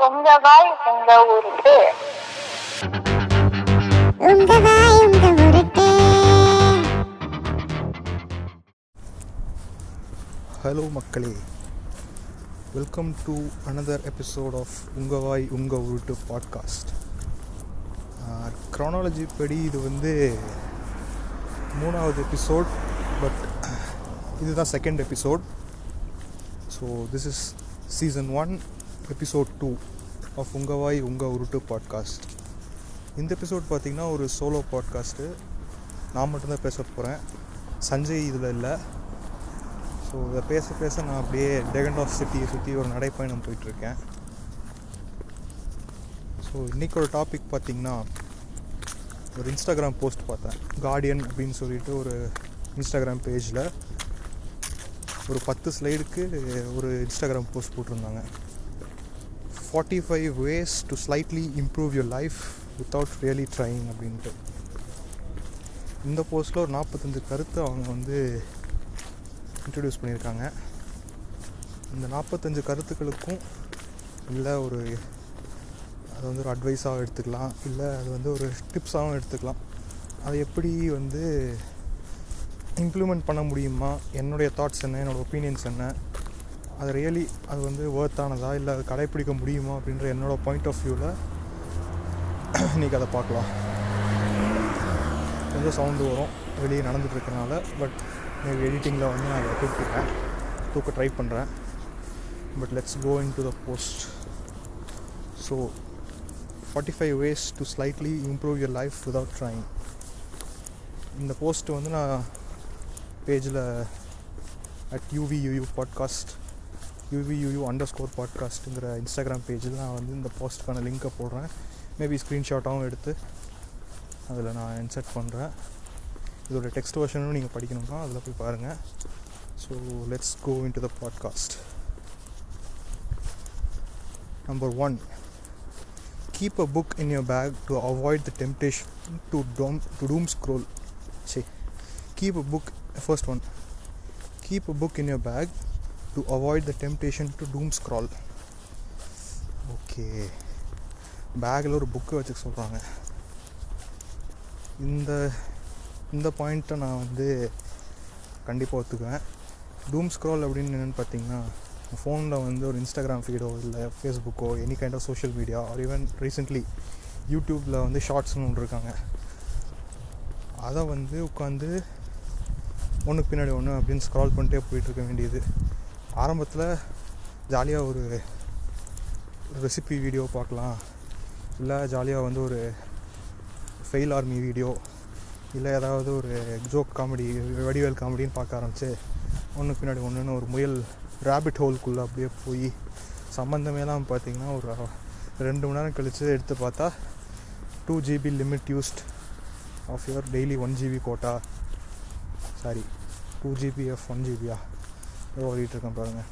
உங்க வாய் உங்க ஊருக்கு உங்க வாய் உங்க உருட்டு. ஹலோ மக்களே. Welcome to another episode of உங்கள் வாய் உங்கள் உருட்டு பாட்காஸ்ட் க்ரானாலஜி படி இது வந்து மூணாவது எபிசோட் பட் இதுதான் second episode so this is season one episode two of உங்கள் வாய் உங்கள் உருட்டு பாட்காஸ்ட் இந்த எபிசோட் பார்த்திங்கன்னா ஒரு சோலோ பாட்காஸ்ட்டு நான் மட்டும்தான் பேச போகிறேன் சஞ்சய் இதில் இல்லை. ஸோ இதை பேச பேச நான் அப்படியே டெகண்ட் ஆஃப் சிட்டியை சுற்றி ஒரு நடைப்பயணம் போயிட்டுருக்கேன். ஸோ இன்றைக்கோட டாபிக் பார்த்திங்கன்னா ஒரு இன்ஸ்டாகிராம் போஸ்ட் பார்த்தேன். கார்டியன் அப்படின்னு சொல்லிட்டு ஒரு இன்ஸ்டாகிராம் பேஜில் ஒரு பத்து ஸ்லைடுக்கு ஒரு இன்ஸ்டாகிராம் போஸ்ட் போட்டிருந்தாங்க. Forty five ways to slightly improve your life without really trying அப்படின்ட்டு. இந்த போஸ்ட்டில் ஒரு நாற்பத்தஞ்சு கருத்தை அவங்க வந்து இன்ட்ரடியூஸ் பண்ணியிருக்காங்க. இந்த நாற்பத்தஞ்சு கருத்துக்களுக்கும் இல்லை ஒரு அது வந்து ஒரு அட்வைஸாகவும் எடுத்துக்கலாம். இல்லை அது வந்து ஒரு டிப்ஸாகவும் எடுத்துக்கலாம். அதை எப்படி வந்து இம்ப்ளிமெண்ட் பண்ண முடியுமா? என்னுடைய தாட்ஸ் என்ன? என்னோடய ஒப்பீனியன்ஸ் என்ன? அது ரியலி அது வந்து ஒர்த்தானதா இல்லை அது கடைப்பிடிக்க முடியுமா? அப்படின்ற என்னோடய பாயிண்ட் ஆஃப் வியூவில் இன்றைக்கி அதை பார்க்கலாம். கொஞ்சம் சவுண்டு வரும்? வெளியே நடந்துகிட்ருக்கனால பட் மேபி எடிட்டிங்கில் வந்து நான் அதை தூக்கிட்டேன் தூக்க ட்ரை பண்ணுறேன் but let's go into the post so forty five ways to slightly improve your life without trying இந்த போஸ்ட்டு வந்து நான் பேஜில் at UVU podcast UVU underscore பாட்காஸ்ட்டுங்கிற Instagram பேஜில் நான் வந்து இந்த போஸ்ட்டுக்கான லிங்க்கை போடுறேன். மேபி ஸ்க்ரீன்ஷாட்டாகவும் எடுத்து அதில் நான் இன்சர்ட் பண்ணுறேன் இதோட டெக்ஸ்ட் வெர்ஷனும் நீங்கள் படிக்கணும்னா அதில் போய் பாருங்கள் so let's go into the podcast number one keep a book in your bag to avoid the temptation to doom to doom scroll சரி keep a book first one keep a book in your bag to avoid the temptation to doom scroll okay பேக்கில் ஒரு book வச்சுக்க சொல்கிறாங்க இந்த இந்த பாயிண்ட்டை நான் வந்து கண்டிப்பாக ஒத்துக்குவேன். டூம் ஸ்க்ரால் அப்படின்னு என்னென்னு பார்த்தீங்கன்னா ஃபோனில் வந்து ஒரு இன்ஸ்டாகிராம் ஃபீடோ இல்லை ஃபேஸ்புக்கோ any kind of social media or even recently யூடியூப்பில் வந்து ஷார்ட்ஸ்னு ஒன்று இருக்காங்க. அதை வந்து உட்காந்து ஒன்றுக்கு பின்னாடி ஒன்று அப்படின்னு ஸ்க்ரால் பண்ணிட்டே போயிட்டுருக்க வேண்டியது. ஆரம்பத்தில் ஜாலியாக ஒரு ரெசிபி வீடியோ பார்க்கலாம். இல்லை ஜாலியாக வந்து ஒரு ஃபெயில் ஆர்மி வீடியோ இல்லை ஏதாவது ஒரு ஜோக் காமெடி வடிவேல் காமெடின்னு பார்க்க ஆரம்பிச்சு ஒன்றுக்கு பின்னாடி ஒன்றுன்னு ஒரு முயல் ரேபிட் ஹோல்குள்ளே அப்படியே போய் சம்மந்தமேலாம் பார்த்தீங்கன்னா ஒரு ரெண்டு மணி நேரம் கழித்து எடுத்து பார்த்தா two GB limit used of your daily one GB quota sorry two GB of one ஜிபியா ஓடிட்டுருக்கேன் பாருங்கள்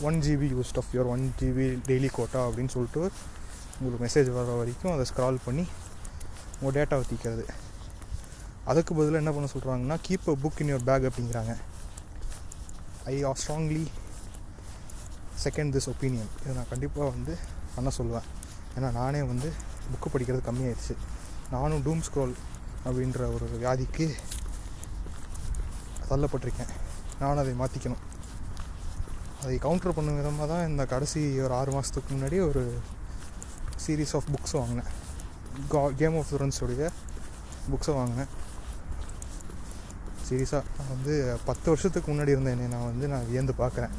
one GB used of your one GB daily quota அப்படின்னு சொல்லிட்டு உங்களுக்கு மெசேஜ் வர வரைக்கும் அதை ஸ்க்ரால் பண்ணி உங்கள் டேட்டாவை தீக்கிறது. அதுக்கு பதிலாக என்ன பண்ண சொல்கிறாங்கன்னா keep a book in your bag அப்படிங்கிறாங்க. I are strongly second this opinion இதை நான் கண்டிப்பாக வந்து பண்ண சொல்லுவேன். ஏன்னா நானே வந்து புக்கு படிக்கிறது கம்மியாயிடுச்சு. நானும் டூம் ஸ்க்ரோல் அப்படின்ற ஒரு வியாதிக்கு தள்ளப்பட்டிருக்கேன். நானும் அதை மாற்றிக்கணும் அதை கவுண்டர் பண்ணும் விதமாக தான் இந்த கடைசி ஒரு ஆறு மாதத்துக்கு முன்னாடி ஒரு சீரீஸ் ஆஃப் புக்ஸ் வாங்கினேன். கா கேம் ஆஃப் த்ரோன்ஸோடைய புக்ஸை வாங்கினேன். சீரியஸாக நான் வந்து பத்து வருஷத்துக்கு முன்னாடி இருந்த என்னை நான் வந்து நான் வியந்து பார்க்குறேன்.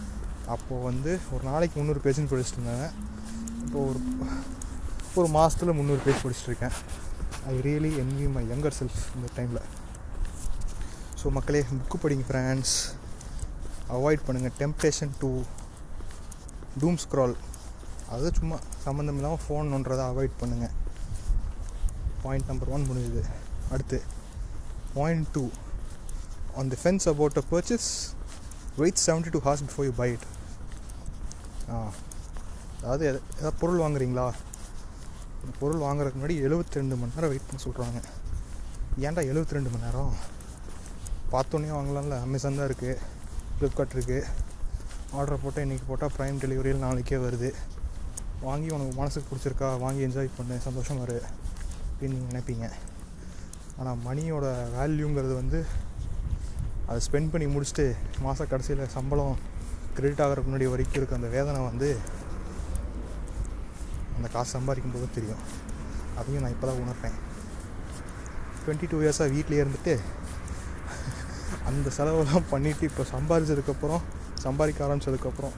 அப்போது வந்து ஒரு நாளைக்கு முந்நூறு பேஜ்னு படிச்சுட்டு இருந்தேன். இப்போ ஒரு ஒரு மாதத்தில் முந்நூறு page படிச்சுட்ருக்கேன் I really envy my younger self இந்த டைமில் ஸோ மக்களே புக்கு படிங்க ஃப்ரெண்ட்ஸ் அவாய்ட் பண்ணுங்கள் டெம்டேஷன் டு டூம் ஸ்க்ரால் அது சும்மா சம்மந்தம் இல்லாமல் ஃபோன் நோன்றதை அவாய்ட் பண்ணுங்கள் பாயிண்ட் நம்பர் ஒன் முடிஞ்சுது. அடுத்து point two on the fence about a purchase wait seventy two hours before you buy it ah. அதாவது எதை ஏதாவது பொருள் வாங்குறீங்களா? பொருள் வாங்குறதுக்கு முன்னாடி 72 ரெண்டு மணி நேரம் வெயிட் பண்ண சொல்கிறாங்க ஏன்டா 72 ரெண்டு மணி நேரம்? பார்த்தோன்னே வாங்கலாம்ல. அமேசான் தான் இருக்குது ஃப்ளிப்கார்ட் இருக்குது ஆர்டர் போட்டால் இன்றைக்கி போட்டால் ப்ரைம் டெலிவரியில் நாளைக்கே வருது. வாங்கி உனக்கு மனசுக்கு பிடிச்சிருக்கா? வாங்கி என்ஜாய் பண்ணு. சந்தோஷமாக இரு. அப்படின்னு நீங்கள் நினைப்பீங்க. ஆனால் மணியோட வேல்யூங்கிறது வந்து அதை ஸ்பெண்ட் பண்ணி முடிச்சுட்டு மாத கடைசியில் சம்பளம் கிரெடிட் ஆகிறதுக்கு முன்னாடி வரைக்கும் இருக்க அந்த வேதனை வந்து அந்த காசு சம்பாதிக்கும் போது தெரியும். அதையும் நான் இப்போ தான் உணர்றேன். டுவெண்ட்டி டூ இயர்ஸாக வீட்டிலே இருந்துட்டு அந்த செலவெல்லாம் பண்ணிவிட்டு இப்போ சம்பாதிச்சதுக்கப்புறம் சம்பாதிக்க ஆரம்பித்ததுக்கப்புறம்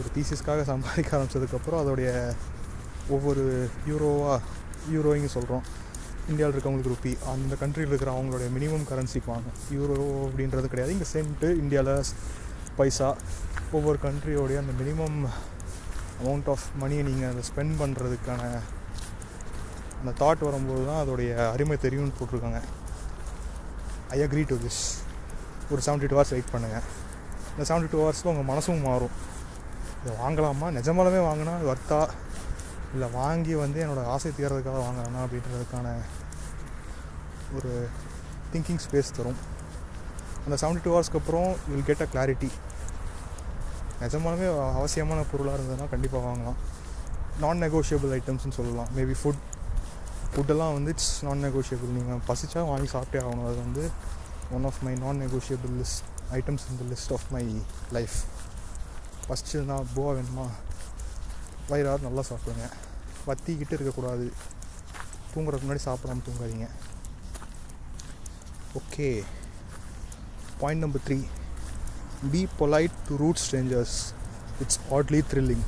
ஒரு தீசிஸ்க்காக சம்பாதிக்க ஆரம்பித்ததுக்கப்புறம் அதோடைய ஒவ்வொரு யூரோவாக யூரோயிங்க சொல்கிறோம் இந்தியாவில் இருக்கவங்களுக்கு ருப்பி அந்த கண்ட்ரியில் இருக்கிற அவங்களுடைய மினிமம் கரன்சிக்கு வாங்க யூரோ அப்படின்றது கிடையாது. இங்கே சென்ட்டு இந்தியாவில் பைசா ஒவ்வொரு கண்ட்ரியோடைய அந்த மினிமம் அமௌண்ட் ஆஃப் மணியை நீங்கள் அதை ஸ்பெண்ட் பண்ணுறதுக்கான அந்த தாட் வரும்போது தான் அதோடைய அருமை தெரியும்னு போட்டிருக்காங்க. ஐ அக்ரி டு திஸ் ஒரு செவன்ட்டி டூ ஹவர்ஸ் வெயிட் பண்ணுங்கள் இந்த செவன்ட்டி டூ ஹவர்ஸில் உங்கள் மனசும் மாறும். இதை வாங்கலாமா? நிஜமாலுமே வாங்கினா வர்த்தா இல்லை வாங்கி வந்து என்னோடய ஆசை தீர்றதுக்காக வாங்கலாமா அப்படின்றதுக்கான ஒரு திங்கிங் ஸ்பேஸ் தரும். அந்த செவன்ட்டி டூ ஹவர்ஸ்க்கு அப்புறம் வில் கெட் அ கிளாரிட்டி நிஜமாலுமே அவசியமான பொருளாக இருந்ததுன்னா கண்டிப்பாக வாங்கலாம். நான் நெகோஷியபிள் ஐட்டம்ஸ்னு சொல்லலாம். மேபி ஃபுட் ஃபுட்டெல்லாம் வந்து இட்ஸ் நான் நெகோஷியபிள் நீங்கள் பசிச்சா வாங்கி சாப்பிட்டே ஆகணும். அது வந்து one of my non negotiable list items இந்த list of my life first நான் போவா வேணுமா? வயிறாவது நல்லா சாப்பிடுங்க. வத்திக்கிட்டு இருக்கக்கூடாது. தூங்குறதுக்கு முன்னாடி சாப்பிடாம தூங்காதீங்க. Okay point number three be polite to rude strangers it's oddly thrilling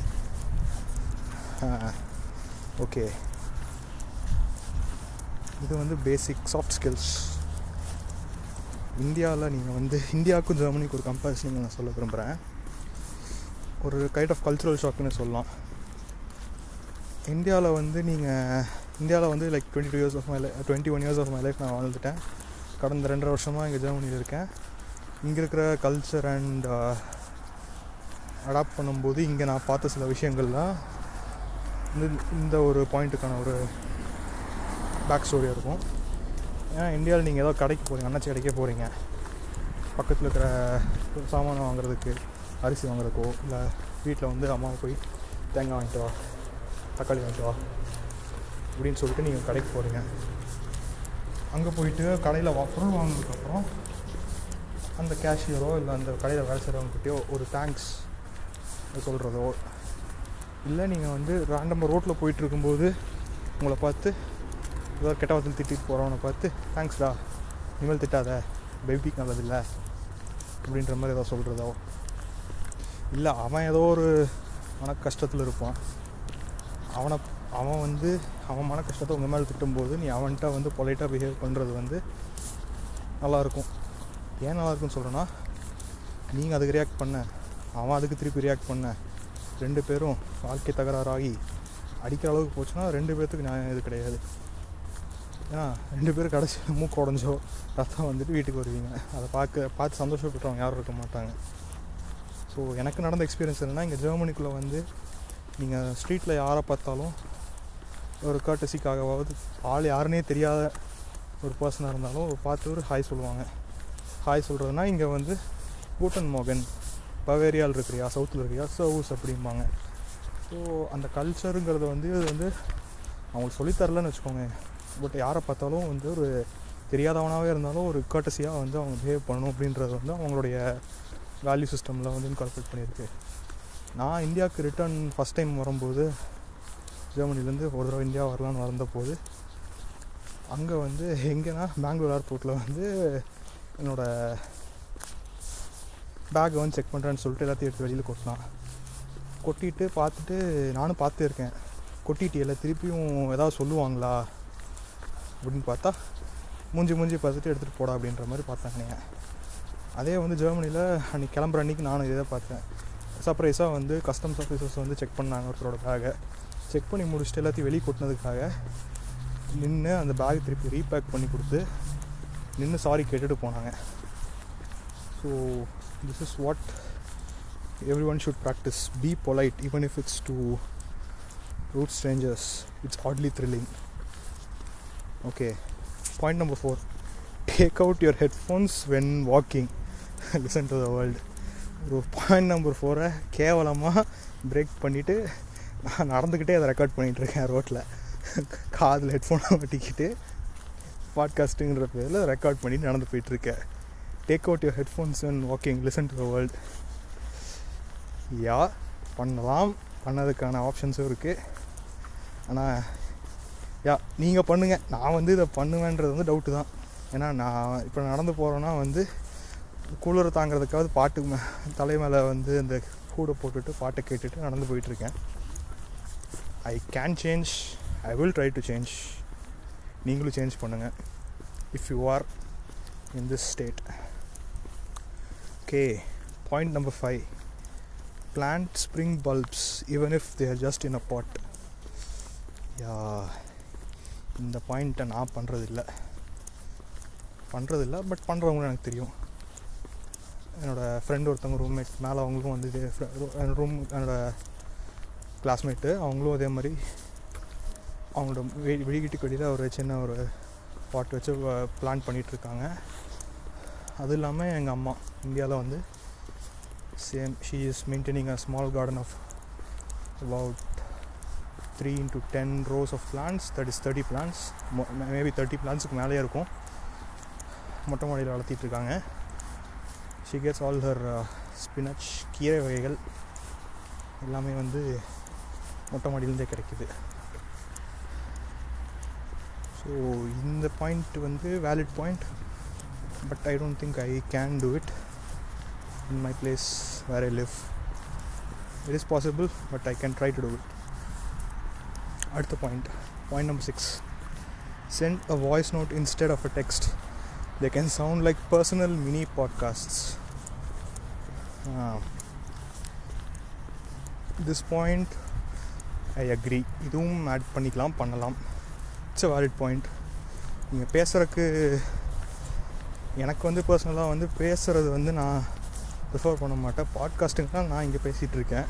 okay இது வந்து பேசிக் சாஃப்ட் ஸ்கில்ஸ் இந்தியாவில் நீங்கள் வந்து இந்தியாவுக்கும் ஜெர்மனிக்கு ஒரு கம்பேரிசன் நான் சொல்ல விரும்புகிறேன் ஒரு கைண்ட் ஆஃப் கல்ச்சுரல் ஷாக்குன்னு சொல்லலாம். இந்தியாவில் வந்து நீங்கள் இந்தியாவில் வந்து like twenty two years of my life twenty one years of my life நான் வாழ்ந்துட்டேன். கடந்த ரெண்டரை வருஷமாக இங்கே ஜெர்மனியில் இருக்கேன். இங்கே இருக்கிற கல்ச்சர் அண்ட் அடாப்ட் பண்ணும்போது இங்கே நான் பார்த்த சில விஷயங்கள்லாம் இந்த இந்த ஒரு பாயிண்ட்டுக்கான ஒரு பேக் ஸ்டோரியாக இருக்கும். ஏன்னா இந்தியாவில் நீங்கள் ஏதோ கடைக்கு போகிறீங்க அண்ணாச்சி கடைக்கே போகிறீங்க பக்கத்தில் இருக்கிற சாமான் வாங்குறதுக்கு அரிசி வாங்குறதுக்கோ இல்லை வீட்டில் வந்து அம்மாவை போய் தேங்காய் வாங்கிட்டு வா தக்காளி வாங்கிட்டு வா அப்படின்னு சொல்லிட்டு நீங்கள் கடைக்கு போகிறீங்க அங்கே போயிட்டு கடையில் வா பொருள் வாங்கினதுக்கப்புறம் அந்த கேஷியரோ இல்லை அந்த கடையில் வேலை செய்கிறவங்ககிட்டயோ ஒரு தேங்க்ஸ் சொல்கிறதோ இல்லை நீங்கள் வந்து ரேண்டமாக ரோட்டில் போயிட்டு இருக்கும்போது உங்களை பார்த்து ஏதோ கெட்ட வார்த்தையில் திட்டிட்டு போகிறவனை பார்த்து தேங்க்ஸ்டா இனிமேல் திட்டாத. பேபிக்கு நல்லதில்லை அப்படின்ற மாதிரி ஏதோ சொல்கிறதோ இல்லை அவன் ஏதோ ஒரு மன கஷ்டத்தில் இருப்பான். அவனை அவன் வந்து அவன் மன கஷ்டத்தை உங்கள் மேலே திட்டும்போது நீ அவன்கிட்ட வந்து பொலைட்டாக பிஹேவ் பண்ணுறது வந்து நல்லாயிருக்கும். ஏன் நல்லாயிருக்குன்னு சொல்கிறேன்னா நீங்கள் அதுக்கு ரியாக்ட் பண்ண. அவன் அதுக்கு திருப்பி ரியாக்ட் பண்ண. ரெண்டு பேரும் வாழ்க்கை தகராறாகி அடிக்கிற அளவுக்கு போச்சுன்னா ரெண்டு பேர்த்துக்கு நியாயம் இது கிடையாது. ரெண்டு பேரும் கடைசி மூக்கு உடஞ்சோ ரத்தம் வந்துட்டு வீட்டுக்கு வருவீங்க. அதை பார்க்க பார்த்து சந்தோஷப்பட்டவங்க யாரும் இருக்க மாட்டாங்க. ஸோ எனக்கு நடந்த எக்ஸ்பீரியன்ஸ் என்னென்னா இங்கே ஜெர்மனிக்குள்ளே வந்து நீங்கள் ஸ்ட்ரீட்டில் யாரை பார்த்தாலும் ஒரு கர்டசிக்காகவாவது ஆள் யாருன்னே தெரியாத ஒரு பர்சனாக இருந்தாலும் பார்த்து ஒரு ஹாய் சொல்லுவாங்க. ஹாய் சொல்கிறதுனா இங்கே வந்து கூட்டன் மோகன் பவேரியால் இருக்கிறியா சவுத்தில் இருக்கிறியா சவுஸ் அப்படிம்பாங்க. ஸோ அந்த கல்ச்சருங்கிறது வந்து இது வந்து அவங்களுக்கு சொல்லித்தரலன்னு வச்சுக்கோங்க பட் யாரை பார்த்தாலும் வந்து ஒரு தெரியாதவனாகவே இருந்தாலும் ஒரு கர்டசியாக வந்து அவங்க பிஹேவ் பண்ணணும் அப்படின்றது வந்து அவங்களுடைய வேல்யூ சிஸ்டமில் வந்து இன்கார்பரேட் பண்ணியிருக்கு. நான் இந்தியாவுக்கு ரிட்டர்ன் ஃபஸ்ட் டைம் வரும்போது ஜெர்மனிலேருந்து ஒரு தடவை இந்தியா வரலான்னு வந்தபோது அங்கே வந்து எங்கேனா பெங்களூர் ஏர்போர்ட்டில் வந்து என்னோடய பேக்கை வந்து செக் பண்ணுறேன்னு சொல்லிட்டு எல்லாத்தையும் எடுத்து வெளியில் கொட்டினான். கொட்டிட்டு பார்த்துட்டு நானும் பார்த்துருக்கேன். கொட்டிட்டு இல்லை திருப்பியும் ஏதாவது சொல்லுவாங்களா? அப்படின்னு பார்த்தா மூஞ்சி மூஞ்சி பார்த்துட்டு எடுத்துகிட்டு போடா அப்படின்ற மாதிரி பார்த்தாங்க அதே வந்து ஜெர்மனியில் அன்றைக்கி கிளம்புற அன்றைக்கி நானும் இதை பார்த்தேன். சர்ப்ரைஸாக வந்து கஸ்டம்ஸ் ஆஃபீஸர்ஸ் வந்து செக் பண்ணாங்க ஒருத்தரோட பேகை செக் பண்ணி முடிச்சுட்டு எல்லாத்தையும் வெளியே கொட்டினதுக்காக நின்று அந்த பேக் திருப்பி ரீபேக் பண்ணி கொடுத்து நின்று சாரி கேட்டுட்டு போனாங்க. So this is what everyone should practise be polite even if it's to rude strangers it's hardly thrilling okay point number four take out your headphones when walking listen to the world ஒரு point number ஃபோரை கேவலமாக break பண்ணிவிட்டு நான் நடந்துக்கிட்டே அதை record பண்ணிகிட்ருக்கேன் ரோட்டில் காதில் ஹெட்ஃபோனை மாட்டிக்கிட்டு பாட்காஸ்ட்டுங்கிற பேரில் ரெக்கார்ட் பண்ணிட்டு நடந்து போயிட்டுருக்கேன் take out your headphones and walking listen to the world yeah பண்ணலாம். பண்ணதுக்கான ஆப்ஷன்ஸும் இருக்குது ஆனால் யா நீங்கள் பண்ணுங்கள் நான் வந்து இதை பண்ணுவேன்றது வந்து டவுட்டு தான். ஏன்னா நான் இப்போ நடந்து போகிறேன்னா வந்து கூலரை தாங்கிறதுக்காவது பாட்டு மே தலை மேலே வந்து இந்த கூடை போட்டுட்டு பாட்டை கேட்டுட்டு நடந்து போயிட்டுருக்கேன். I can change I will try to change நீங்களும் சேஞ்ச் பண்ணுங்கள் if you are in this state okay point number five plant spring bulbs even if they're just in a pot yeah இந்த பாயிண்ட்டை நான் பண்ணுறதில்ல பண்ணுறதில்ல பட் பண்ணுறவங்களும் எனக்கு தெரியும். என்னோடய ஃப்ரெண்டு ஒருத்தவங்க ரூம்மேட் மேலே அவங்களும் வந்து இதே ரூம் என்னோடய கிளாஸ்மேட்டு அவங்களும் அதே மாதிரி அவங்களோட வெ வெளியீட்டுக்கு வெளியில் ஒரு சின்ன ஒரு பாட் வச்சு பிளான் பண்ணிகிட்ருக்காங்க அது இல்லாமல் எங்கள் அம்மா இந்தியாவில் வந்து same she is maintaining a small garden of about three into ten rows of plants that is thirty plants maybe thirty பிளான்ஸுக்கு மேலேயே இருக்கும். மொட்டை மாடியில் வளர்த்திட்ருக்காங்க she gets all her spinach கீரை வகைகள் எல்லாமே வந்து மொட்டை மாடியிலேருந்தே கிடைக்குது. ஸோ இந்த பாயிண்ட் வந்து valid point but I don't think I can do it in my place where I live it is possible but I can try to do it அடுத்த point point number six send a voice note instead of a text they can sound like personal mini podcasts this point I agree இதுவும் add பண்ணிக்கலாம் பண்ணலாம். It's a valid point நீங்கள் பேசுகிறதுக்கு எனக்கு வந்து பர்சனலாக வந்து பேசுகிறது வந்து நான் ப்ரிஃபர் பண்ண மாட்டேன். பாட்காஸ்ட்டுங்க தான் நான் இங்கே பேசிகிட்டு இருக்கேன்.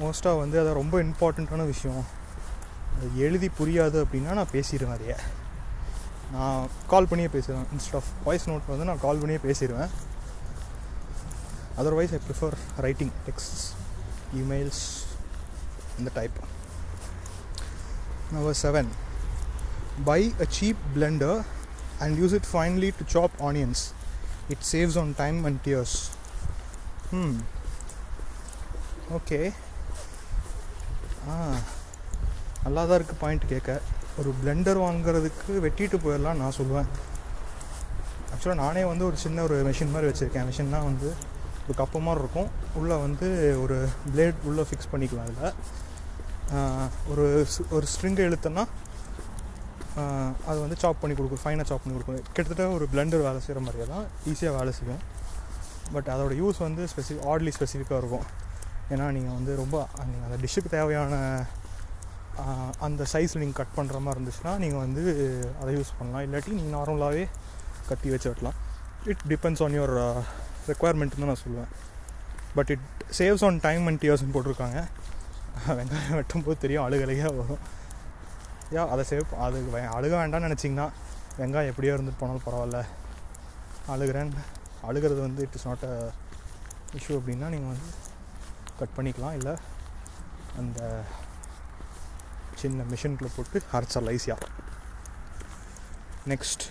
மோஸ்ட்டாக வந்து அதை ரொம்ப இம்பார்ட்டண்ட்டான விஷயம். எழுதி புரியாது அப்படின்னா நான் பேசிடுவேன் அதையே. நான் கால் பண்ணியே பேசிடுவேன். இன்ஸ்ட் ஆஃப் வாய்ஸ் நோட் வந்து நான் கால் பண்ணியே பேசிடுவேன். Otherwise I prefer writing text emails இந்த type number seven buy a cheap blender and use it finely to chop onions it saves on time and tears hmm okay ah நல்லா தான் இருக்குது point கேட்க. ஒரு Blender வாங்குறதுக்கு வெட்டிட்டு போயிடலாம் நான் சொல்லுவேன். ஆக்சுவலாக நானே வந்து ஒரு சின்ன ஒரு மிஷின் மாதிரி வச்சுருக்கேன். மிஷின்னா வந்து ஒரு கப்பு மாதிரி இருக்கும். உள்ளே வந்து ஒரு பிளேட் உள்ளே ஃபிக்ஸ் பண்ணிக்கலாம் அதில். ஒரு ஸ்- ஒரு ஸ்ட்ரிங்கை இழுத்தோன்னா அது வந்து சாப் பண்ணி கொடுக்கும். ஃபைனாக சாப் பண்ணி கொடுக்கும். கிட்டத்தட்ட ஒரு பிளெண்டர் வேலை செய்கிற மாதிரியே தான் ஈஸியாக வேலை செய்யும். பட் அதோடய யூஸ் வந்து ஸ்பெசிஃபிக் ஆட்லி ஸ்பெசிஃபிக்காக இருக்கும். ஏன்னா நீங்கள் வந்து ரொம்ப அந்த- டிஷ்ஷுக்கு தேவையான அந்த சைஸில் நீங்கள் கட் பண்ணுற மாதிரி இருந்துச்சுன்னா நீங்கள் வந்து அதை யூஸ் பண்ணலாம். இல்லாட்டி நீங்கள் நார்மலாகவே கத்தி வச்சு வெட்டலாம். இட் டிபெண்ட்ஸ் ஆன் யுவர் ரெக்குவயர்மெண்ட்னு நான் சொல்லுவேன். But it saves on time and இயர்ஸ்னு போட்டிருக்காங்க. வெங்காயம் வெட்டும்போது தெரியும் அழுகலையாக வரும் யா அதை சேவ் அது வே- அழுக வேண்டாம்னு நினச்சிங்கன்னா வெங்காயம் எப்படியோ இருந்துட்டு போனாலும் பரவாயில்ல. அழுகிறேன். அழுகிறது வந்து it is not a issue அப்படின்னா நீங்கள் வந்து கட் பண்ணிக்கலாம். இல்லை அந்த சின்ன மிஷின்குள்ளே போட்டு அரைச்சிடலாம் ஈஸியாக next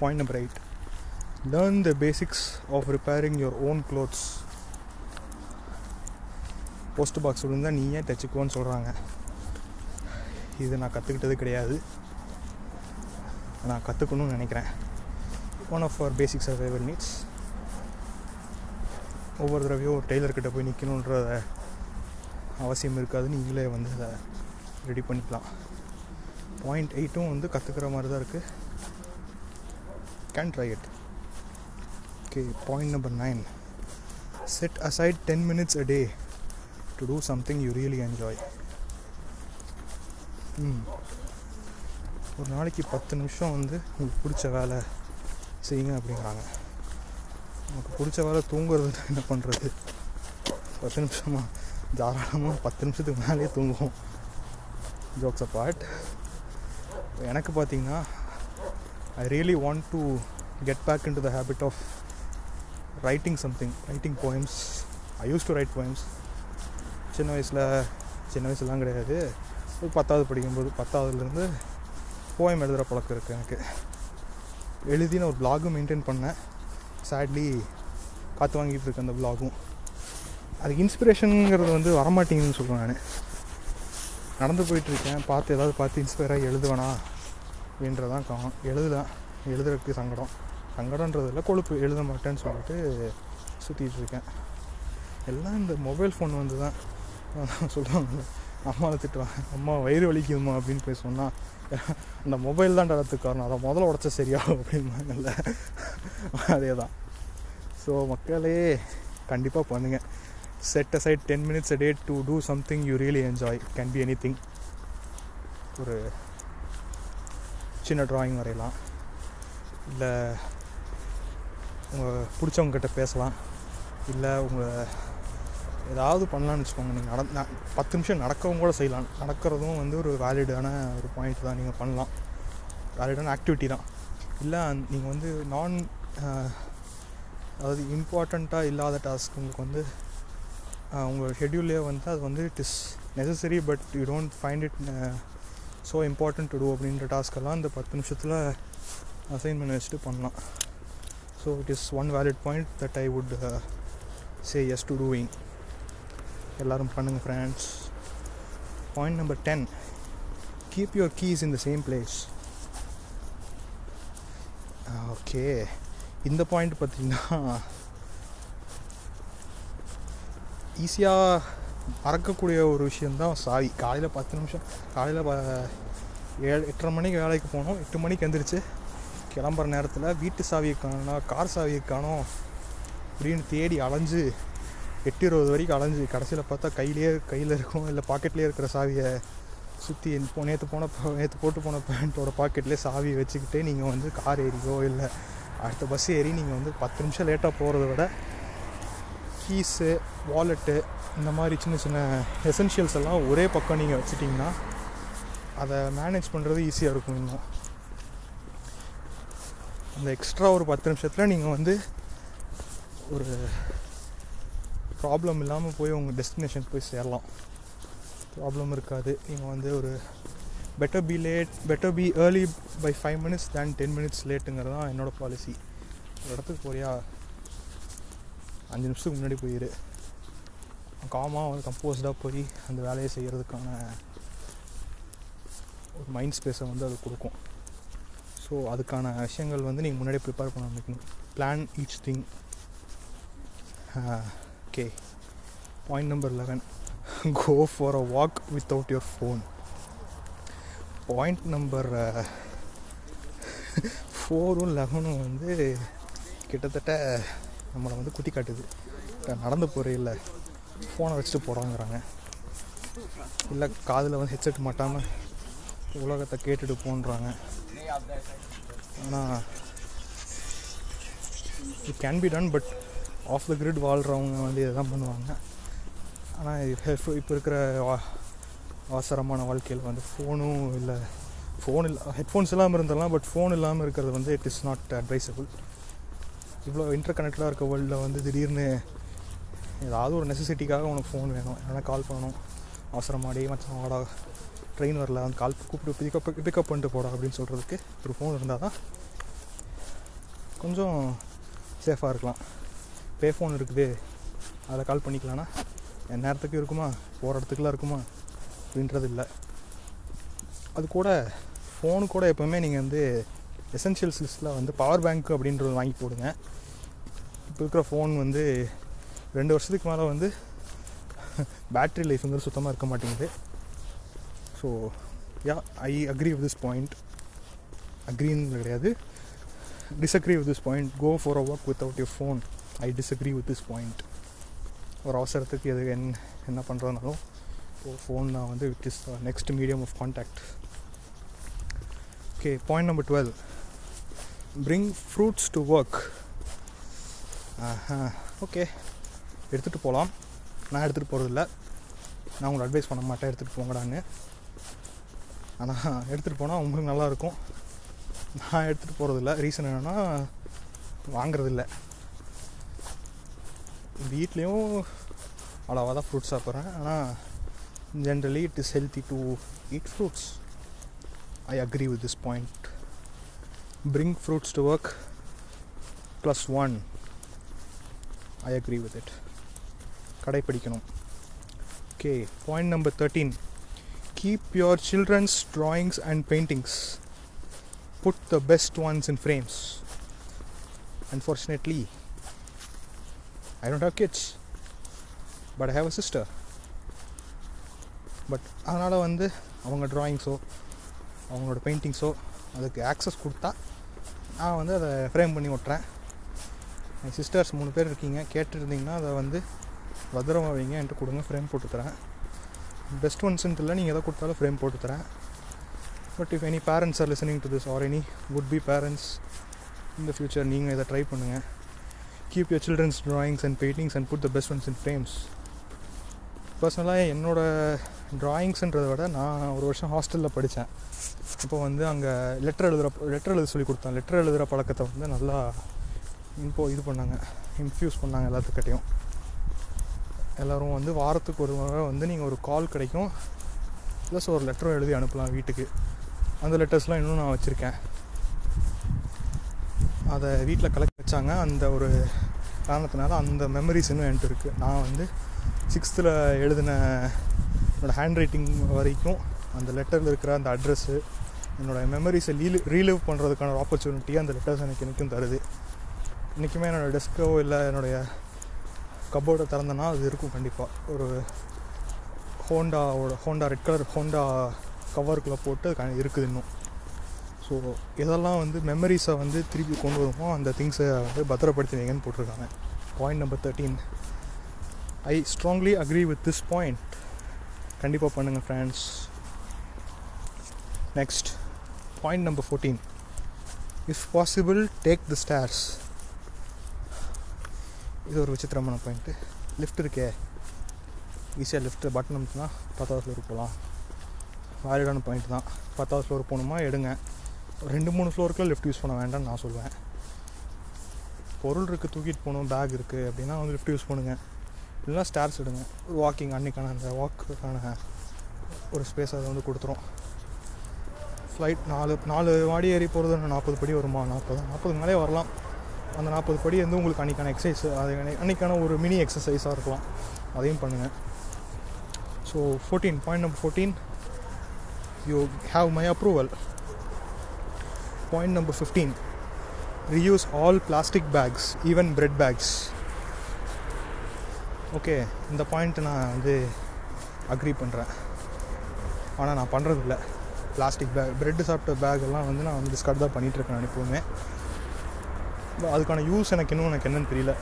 point number eight learn the basics of repairing your own clothes post box விழுந்தால் ஏன் தைச்சிக்குவோன்னு சொல்கிறாங்க இது நான் கற்றுக்கிட்டது கிடையாது. நான் கற்றுக்கணும்னு நினைக்கிறேன். One of our basic survivor needs ஒவ்வொரு தடவையும் ஒரு டெய்லர்கிட்ட போய் நிற்கணுன்ற அவசியம் இருக்காது நீங்களே வந்து அதை ரெடி பண்ணிக்கலாம். பாயிண்ட் எயிட்டும் வந்து கற்றுக்கிற மாதிரி தான் இருக்குது can try it okay point number nine set aside ten minutes a day to do something you really enjoy hmm ஒரு நாளைக்கு பத்து நிமிஷம் வந்து உங்களுக்கு பிடிச்ச வேலை செய்யுங்க அப்படிங்கிறாங்க. நமக்கு பிடிச்ச வேலை தூங்குறது என்ன பண்ணுறது பத்து நிமிஷமாக தாராளமாக பத்து நிமிஷத்துக்கு மேலேயே தூங்குவோம். ஜோக்ஸ் அப்பார்ட் எனக்கு பார்த்தீங்கன்னா I really want to get back into the habit of writing something writing poems I use to write poems சின்ன வயசில் சின்ன வயசுலாம் கிடையாது. ஒரு பத்தாவது படிக்கும்போது பத்தாவதுலேருந்து போயம் எழுதுகிற பழக்கம் இருக்குது எனக்கு. எழுதி நான் ஒரு பிளாகும் மெயின்டைன் பண்ணேன். சேட்லி காற்று வாங்கிட்டு இருக்கேன் அந்த பிளாகும் அதுக்கு இன்ஸ்பிரேஷனுங்கிறது வந்து வரமாட்டேங்குதுன்னு சொல்லுவேன் நான். நடந்து போயிட்டுருக்கேன். பார்த்து ஏதாவது பார்த்து இன்ஸ்பயராக ஆகி எழுதுவேனா அப்படின்றதான் காணும் எழுதலாம் எழுதுறதுக்கு சங்கடம். சங்கடன்றதில் இல்லை கொழுப்பு. எழுத மாட்டேன்னு சொல்லிட்டு சுற்றிட்டு இருக்கேன். எல்லாம் இந்த மொபைல் ஃபோன் வந்து தான் சொல்லுவாங்க அம்மாவை திட்டுவாங்க. அம்மா வயிறு வலிக்குதுமா அப்படின்னு போய் சொன்னால் அந்த மொபைல் தான் டலத்துக்கு காரணம். அதை முதல்ல உடச்சா சரியாகும் அப்படிம்பாங்கல்ல. அதே தான் ஸோ மக்களே கண்டிப்பாக பண்ணுங்கள் set aside ten minutes a day to do something you really enjoy can be anything ஒரு சின்ன ட்ராயிங் வரையலாம். இல்லை உங்கள் பிடிச்சவங்கக்கிட்ட பேசலாம். இல்லை உங்கள் ஏதாவது பண்ணலான்னு வச்சுக்கோங்க. நீங்கள் நட பத்து நிமிஷம் நடக்கவும் கூட செய்யலாம். நடக்கிறதும் வந்து ஒரு வேலிடான ஒரு பாயிண்ட் தான் நீங்கள் பண்ணலாம். வேலிடான ஆக்டிவிட்டி தான். இல்லை நீங்கள் வந்து நான் அதாவது இம்பார்ட்டண்ட்டாக இல்லாத டாஸ்க் உங்களுக்கு வந்து உங்கள் ஷெட்யூல்லே வந்து அது வந்து it is necessary but you don't find it so important to do அப்படின்ற டாஸ்க்கெல்லாம் இந்த பத்து நிமிஷத்தில் அசைன் பண்ணி வச்சுட்டு பண்ணலாம். So it is one valid point that I would say yes to doing எல்லோரும் பண்ணுங்கள் friends point number ten keep your keys in the same place okay இந்த பாயிண்ட் பார்த்தீங்கன்னா ஈஸியாக மறக்கக்கூடிய ஒரு விஷயந்தான் சாவி. காலையில் பத்து நிமிஷம் காலையில் ஏழு எட்டரை மணிக்கு வேலைக்கு போனோம். எட்டு மணிக்கு எந்திரிச்சு கிளம்புற நேரத்தில் வீட்டு சாவியை காணோம் கார் சாவியை காணோம் அப்படின்னு தேடி அலைஞ்சு எட்டு இருபது வரைக்கும் அலைஞ்சு கடைசியில் பார்த்தா கையிலேயே கையில் இருக்கும் இல்லை பாக்கெட்லேயே இருக்கிற சாவியை சுற்றி இப்போ நேற்று போன நேற்று போட்டு போன பேண்ட்டோட பாக்கெட்லேயே சாவியை வச்சுக்கிட்டே நீங்கள் வந்து கார் ஏறியோ இல்லை அடுத்த பஸ் ஏறி நீங்கள் வந்து பத்து நிமிஷம் லேட்டாக போகிறத விட கீஸு வாலெட்டு இந்த மாதிரி சின்ன சின்ன எசென்ஷியல்ஸ் எல்லாம் ஒரே பக்கம் நீங்கள் வச்சிட்டிங்கன்னா அதை மேனேஜ் பண்ணுறது ஈஸியாக இருக்கும் இன்னும். அந்த எக்ஸ்ட்ரா ஒரு பத்து நிமிஷத்தில் நீங்கள் வந்து ஒரு ப்ராப்ளம் இல்லாமல் போய் உங்கள் டெஸ்டினேஷன் போய் சேரலாம். ப்ராப்ளம் இருக்காது. நீங்கள் வந்து ஒரு better be late better be early by five minutes than ten minutes லேட்டுங்கிறது தான் என்னோடய பாலிசி ஒரு இடத்துக்கு போறியா? அஞ்சு நிமிஷத்துக்கு முன்னாடி போயிரு. காமாக வந்து கம்போஸ்டாக போய் அந்த வேலையை செய்கிறதுக்கான ஒரு மைண்ட் ஸ்பேஸை வந்து அது கொடுக்கும். ஸோ அதுக்கான விஷயங்கள் வந்து நீங்கள் முன்னாடியே ப்ரிப்பேர் பண்ண ஆரம்பிக்கணும். Plan each thing okay point number eleven go for a walk without your phone point number ஃபோரும் லெவனும் வந்து கிட்டத்தட்ட நம்மளை வந்து குத்தி காட்டுது. நடந்து போகிற இல்லை ஃபோனை வச்சுட்டு போகிறாங்கிறாங்க இல்லை காதில் வந்து ஹெட்செட் மாட்டாமல் உலகத்தை கேட்டுட்டு போன்றாங்க. ஆனால் it can be done but off the grid வாழ்கிறவங்க வந்து இதை தான் பண்ணுவாங்க. ஆனால் இப்போ இருக்கிற வா- அவசரமான வாழ்க்கையில் வந்து ஃபோனும் இல்லை ஃபோன் இல்லை ஹெட்ஃபோன்ஸ் இல்லாமல் இருந்தலாம் பட் ஃபோன் இல்லாமல் இருக்கிறது வந்து இட் இஸ் நாட் அட்வைசபிள் இவ்வளோ இன்டர் கனெக்டடாக இருக்க வேர்ல்டில் வந்து திடீர்னு ஏதாவது ஒரு நெசசிட்டிக்காக உனக்கு ஃபோன் வேணும். எதனா கால் பண்ணணும். அவசரமாடி மச்சான் வாடா. ட்ரெயின் வரல. அந்த கால் கூப்பிட்டு பிக்கப் பிக்கப் பண்ணிட்டு போடா அப்படின்னு சொல்கிறதுக்கு ஒரு ஃபோன் இருந்தால் தான் கொஞ்சம் சேஃபாக இருக்கலாம். பே ஃபோன் இருக்குது. அதில் கால் பண்ணிக்கலாம்னா என் நேரத்துக்கு இருக்குமா? போகிற இடத்துக்குலாம் இருக்குமா? அப்படின்றது இல்லை அது கூட ஃபோனு கூட எப்போவுமே நீங்கள் வந்து எசென்ஷியல்ஸ் லிஸ்ட்டில் வந்து பவர் பேங்க் அப்படின்றது வாங்கி போடுங்க. இப்போ இருக்கிற ஃபோன் வந்து ரெண்டு வருஷத்துக்கு மேலே வந்து பேட்ரி லைஃப்ங்கிறது சுத்தமாக இருக்க மாட்டேங்குது. So yeah I agree with this point அக்ரின்னு கிடையாது. Disagree with this point go for a walk without your phone I disagree with this point ஒரு அவசரத்துக்கு எது என் என்ன பண்ணுறதுனாலும் ஃபோன் தான் வந்து which is next medium of contact okay point number twelve bring fruits to work okay எடுத்துகிட்டு போகலாம் நான் எடுத்துகிட்டு போகிறதில்ல நான் உங்களுக்கு அட்வைஸ் பண்ண மாட்டேன். எடுத்துகிட்டு போங்கடான்னு. ஆனால் எடுத்துகிட்டு போனால் உங்களுக்கு நல்லாயிருக்கும் நான் எடுத்துகிட்டு போகிறதில்ல ரீசன் என்னென்னா வாங்குறதில்ல. வீட்லேயும் அளவாக தான் ஃப்ரூட்ஸ் சாப்பிட்றேன். ஆனால் generally it is healthy to eat fruits I agree with this point bring fruits to work plus one i agree with it கடைப்பிடிக்கணும் okay point number 13 keep your children's drawings and paintings put the best ones in frames unfortunately i don't have kids but i have a sister but அதனால் வந்து அவங்க ட்ராயிங்ஸோ அவங்களோட பெயிண்டிங்ஸோ அதுக்கு access கொடுத்தா நான் வந்து அதை ஃப்ரேம் பண்ணி ஒட்டுறேன் என் சிஸ்டர்ஸ் மூணு பேர் இருக்கீங்க. கேட்டுருந்தீங்கன்னா அதை வந்து பத்திரமா வைங்க. என்கிட்ட கொடுங்க. ஃப்ரேம் போட்டு தரேன். பெஸ்ட் ஒன்ஸ்ன்ட்டு இல்லை நீங்கள் எதை கொடுத்தாலும் ஃப்ரேம் போட்டு தரேன். But if any parents are listening to this or any good be parents இந்த ஃப்யூச்சர் நீங்கள் இதை ட்ரை பண்ணுங்கள் keep your children's drawings and paintings and put the best ones in frames பர்சனலாக என்னோடய ட்ராயிங்ஸுன்றதை விட நான் ஒரு வருஷம் ஹாஸ்டலில் படித்தேன் அப்போ வந்து அங்கே லெட்டர் எழுதுகிற லெட்டர் எழுத சொல்லி கொடுத்தேன். லெட்டர் எழுதுகிற பழக்கத்தை வந்து நல்லா இம்போ இது பண்ணாங்க. இன்ஃப்யூஸ் பண்ணாங்க எல்லாத்துக்கிட்டையும். எல்லோரும் வந்து வாரத்துக்கு ஒரு முறை வந்து நீங்கள் ஒரு கால் கிடைக்கும். ப்ளஸ் ஒரு லெட்டரும் எழுதி அனுப்பலாம் வீட்டுக்கு. அந்த லெட்டர்ஸ்லாம் இன்னும் நான் வச்சுருக்கேன். அதை வீட்டில் கலெக்ட் வச்சாங்க. அந்த ஒரு காரணத்தினால அந்த மெமரிஸ் இன்னும் என்கிட்ட இருக்குது நான் வந்து சிக்ஸ்த்தில் எழுதின என்னோடய ஹேண்ட் ரைட்டிங் வரைக்கும் அந்த லெட்டரில் இருக்கிற அந்த அட்ரஸ்ஸு என்னோடய மெமரிஸை ரீலி ரீலிவ் பண்ணுறதுக்கான ஒரு ஆப்பர்ச்சுனிட்டி அந்த லெட்டர்ஸ் எனக்கு இன்றைக்கும் தருது. இன்றைக்குமே என்னோடய டெஸ்க்கோ இல்லை என்னுடைய கப்போர்டை திறந்தனா அது இருக்கும் கண்டிப்பாக ஒரு ஹோண்டாவோட ஹோண்டா ரெட் கலர் ஹோண்டா கவருக்குள்ளே போட்டு அது க- இருக்குது இன்னும். ஸோ இதெல்லாம் வந்து மெமரிஸை வந்து திருப்பி கொண்டு வருமோ அந்த திங்ஸை வந்து பத்திரப்படுத்தி வைங்கன்னு போட்டிருக்காங்க. Point number thirteen I strongly agree with this point கண்டிப்பாக பண்ணுங்கள் friends next point number fourteen if possible take the stars இது ஒரு விசித்திரமான பாயிண்ட்டு லிஃப்ட் இருக்கே. ஈஸியாக லிஃப்ட் பட்டன் அமுத்துனா பத்தாவது ஃப்ளோர் போகலாம். வேலிடான பாயிண்ட் தான். பத்தாவது ஃப்ளோர் போகணுமா? எடுங்க. ரெண்டு மூணு ஃப்ளோருக்குலாம் லிஃப்ட் யூஸ் பண்ண வேண்டாம்னு நான் சொல்லுவேன் பொருள் இருக்குது தூக்கிட்டு போகணும் பேக் இருக்குது அப்படின்னா வந்து லிஃப்ட் யூஸ் பண்ணுங்கள் இல்லைனா ஸ்டார்ஸ் விடுங்க ஒரு வாக்கிங் அன்றைக்கான அந்த வாக்குக்கான ஒரு ஸ்பேஸ் அதை வந்து கொடுத்துரும். ஃப்ளைட் நாலு நாலு மாடி ஏறி போகிறது நாற்பது படி வருமா? நாற்பது நாற்பது மேலே வரலாம். அந்த நாற்பது படி வந்து உங்களுக்கு அன்றைக்கான எக்ஸசைஸ் அது அன்றைக்கான ஒரு மினி எக்ஸசைஸாக இருக்கலாம். அதையும் பண்ணுங்கள் so fourteen point number fourteen you have my approval point number fifteen reuse all plastic bags even bread bags okay இந்த பாயிண்ட் நான் வந்து அக்ரி பண்ணுறேன் ஆனால் நான் பண்ணுறதில்ல பிளாஸ்டிக் பேக் பிரெட்டு சாப்பிட்ட பேக் எல்லாம் வந்து நான் வந்து டிஸ்கார்ட் தான் பண்ணிகிட்ருக்கேன் எப்பவுமே. அதுக்கான யூஸ் எனக்கு இன்னும் எனக்கு என்னன்னு தெரியல.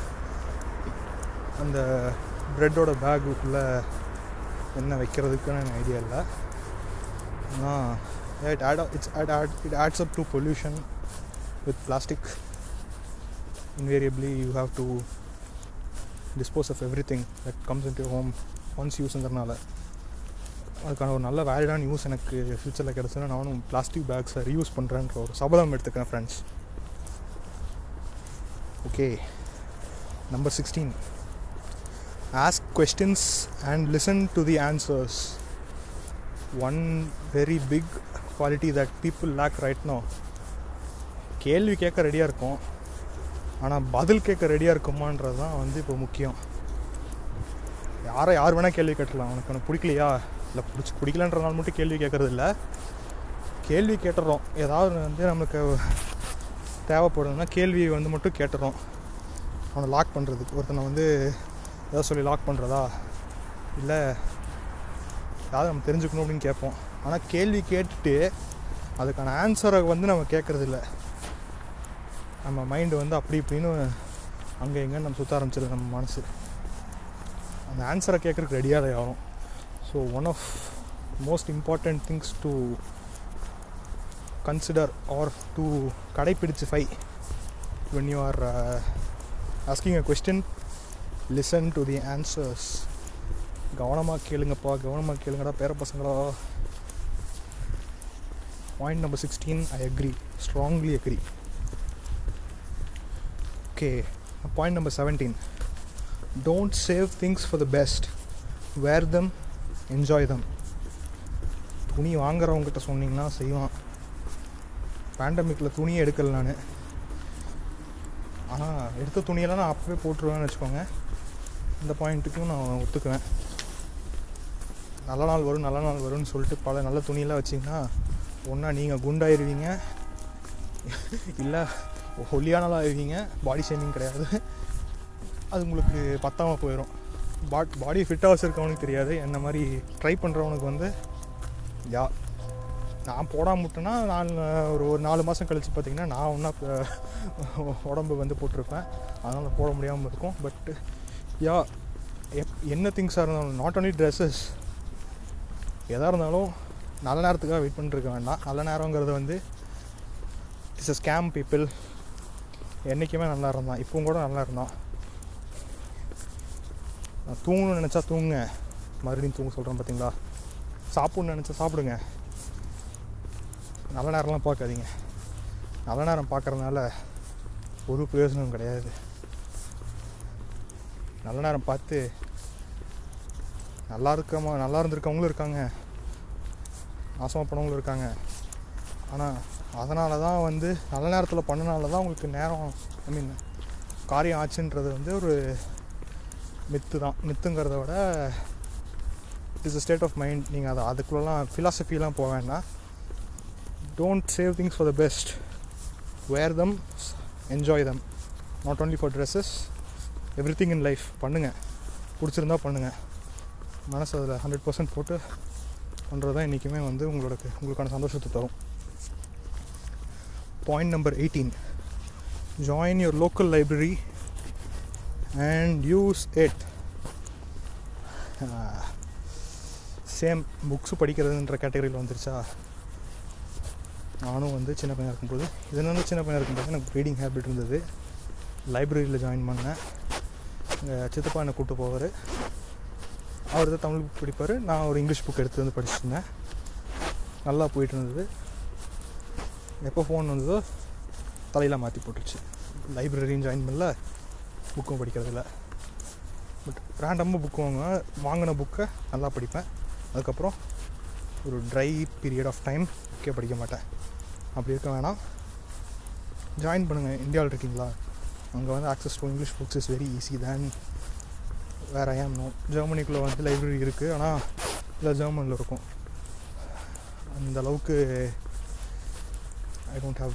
அந்த ப்ரெட்டோட பேக்குள்ளே என்ன வைக்கிறதுக்குன்னு எனக்கு ஐடியா இல்லை. ஆனால் it add its add add it adds up to pollution with plastic invariably you have to dispose of everything that comes into home once யூஸுங்கிறனால அதுக்கான ஒரு நல்ல வேலிடான யூஸ் எனக்கு ஃப்யூச்சரில் கிடச்சுன்னா நானும் பிளாஸ்டிக் பேக்ஸை ரீயூஸ் பண்ணுறேன்ற ஒரு சபதம் எடுத்துக்கிறேன் friends okay number sixteen ask questions and listen to the answers one very big quality that people lack right no கேள்வி கேட்க ரெடியாக இருக்கும். ஆனால் பதில் கேட்க ரெடியாக இருக்குமான்றது தான் வந்து இப்போ முக்கியம். யாரை யார் வேணால் கேள்வி கேட்டலாம் உனக்கு உனக்கு பிடிக்கலையா? இல்லை பிடிச்சி பிடிக்கலன்றனால மட்டும் கேள்வி கேட்குறது இல்லை கேள்வி கேட்டுறோம். ஏதாவது வந்து நமக்கு தேவைப்படுதுன்னா கேள்வி வந்து மட்டும் கேட்டுறோம். அவனை லாக் பண்ணுறதுக்கு ஒருத்தனை வந்து ஏதாவது சொல்லி லாக் பண்ணுறதா இல்லை ஏதாவது நம்ம தெரிஞ்சுக்கணும் அப்படின்னு கேட்போம். ஆனால் கேள்வி கேட்டுட்டு அதுக்கான ஆன்சரை வந்து நம்ம கேட்குறது இல்லை நம்ம மைண்டு வந்து அப்படி இப்படின்னு அங்கே எங்கேன்னு நம்ம சுற்ற ஆரம்பிச்சிருது நம்ம மனசு. அந்த ஆன்சரை கேட்குறதுக்கு ரெடியாக தான் ஆகும் so one of most important things to consider are to கடைப்பிடிச்சிஃபை when when you are asking a question listen to the answers கவனமாக கேளுங்கப்பா கவனமாக கேளுங்கடா பேர பசங்களா. Point number sixteen I agree strongly agree Okay, point number 17. Don't save things for the best. Wear them enjoy them துணி வாங்குறவங்ககிட்ட சொன்னீங்கன்னா செய்வான். பேண்டமிக்கில் துணியே எடுக்கல நான். ஆனால் எடுத்த துணியெல்லாம் நான் அப்பவே போட்டுருவேன்னு வச்சுக்கோங்க. இந்த பாயிண்ட்டுக்கும் நான் ஒத்துக்குவேன். நல்ல நாள் வரும் நல்ல நாள் வரும்னு சொல்லிட்டு பல நல்ல துணியெல்லாம் வச்சிங்கன்னா ஒன்றா நீங்கள் குண்டாயிருவீங்க. இல்லை ஒல்லியானாலும் இருக்கீங்க. பாடி ஷேமிங் கிடையாது. அது உங்களுக்கு பத்தாமல் போயிடும் பாட் பாடி ஃபிட்டாக வச்சுருக்கவனுக்கு தெரியாது. என்ன மாதிரி ட்ரை பண்ணுறவனுக்கு வந்து யா நான் போடாமல் விட்டேன்னா நான் ஒரு ஒரு நாலு மாதம் கழித்து பார்த்திங்கன்னா நான் ஒன்றா உடம்பு வந்து போட்டிருப்பேன். அதனால் போட முடியாமல் இருக்கும். பட் யா எப் என்ன திங்ஸாக இருந்தாலும் நாட் ஓன்லி ட்ரெஸ்ஸஸ் எதாக இருந்தாலும் நல்ல நேரத்துக்காக வெயிட் பண்ணிருக்க வேண்டாம். நல்ல நேரங்கிறது வந்து இட்ஸ் அ ஸ்கேம் பீப்புள் என்றைக்குமே நல்லா இருந்தான். இப்பவும் கூட நல்லா இருந்தான். நான் தூங்கணும்னு நினச்சா தூங்குங்க. மறுபடியும் தூங்க சொல்கிறேன் பார்த்தீங்களா சாப்பிட்ணும்னு நினச்சா சாப்பிடுங்க. நல்ல நேரம்லாம் பார்க்காதீங்க. நல்ல நேரம் பார்க்குறதுனால ஒரு பிரயோஜனம் கிடையாது. நல்ல நேரம் பார்த்து நல்லா இருக்கமா நல்லா இருந்திருக்கவங்களும் இருக்காங்க. நாசமாக போனவங்களும் இருக்காங்க. ஆனால் அதனால தான் வந்து நல்ல நேரத்தில் பண்ணனால தான் உங்களுக்கு நேரம் ஐ மீன் காரியம் ஆச்சுன்றது வந்து ஒரு மித்து தான். மித்துங்கிறத விட it is a state of mind நீங்கள் அதை அதுக்குள்ளலாம் ஃபிலாசபிலாம் போக வேண்டாம். Don't save things for the best wear them enjoy them not only for dresses everything in life பண்ணுங்கள் பிடிச்சிருந்தா பண்ணுங்கள் மனசு அதில் ஹண்ட்ரட் பர்சன்ட் போட்டு பண்ணுறது தான் இன்றைக்குமே வந்து உங்களோட உங்களுக்கான சந்தோஷத்தை தரும். Point number eighteen join your local library and use it same books படிக்கிறதுன்ற கேட்டகரியில் வந்துருச்சா? நானும் வந்து சின்ன பையனாக இருக்கும்போது இதனால சின்ன பையனாக இருக்கும்போது எனக்கு ரீடிங் ஹேபிட் இருந்தது. லைப்ரரியில் ஜாயின் பண்ணேன். எங்கள் சித்தப்பா என்னை கூப்பிட்டு போவார். அவர் தான் தமிழ் புக் படிப்பார். நான் ஒரு இங்கிலீஷ் புக் எடுத்து வந்து படிச்சுருந்தேன் நல்லா போயிட்டு இருந்தது. எப்போ ஃபோன் வந்ததோ தலையில் மாற்றி போட்டுருச்சு. லைப்ரரியும் ஜாயின் பண்ணல புக்கும் படிக்கிறதில்ல பட் ரேண்டமாக புக் வாங்க வாங்கின புக்கை நல்லா படிப்பேன். அதுக்கப்புறம் ஒரு ட்ரை பீரியட் ஆஃப் டைம் புக்கே படிக்க மாட்டேன். அப்படி இருக்க வேணாம். ஜாயின் பண்ணுங்கள் இந்தியாவில் இருக்கீங்களா? அங்கே வந்து access to English books is very easy then வேறு ஏன் நோ ஜெர்மனிக்குள்ளே வந்து லைப்ரரி இருக்குது ஆனால் இல்லை ஜெர்மனில் இருக்கும். அந்த அளவுக்கு I don't have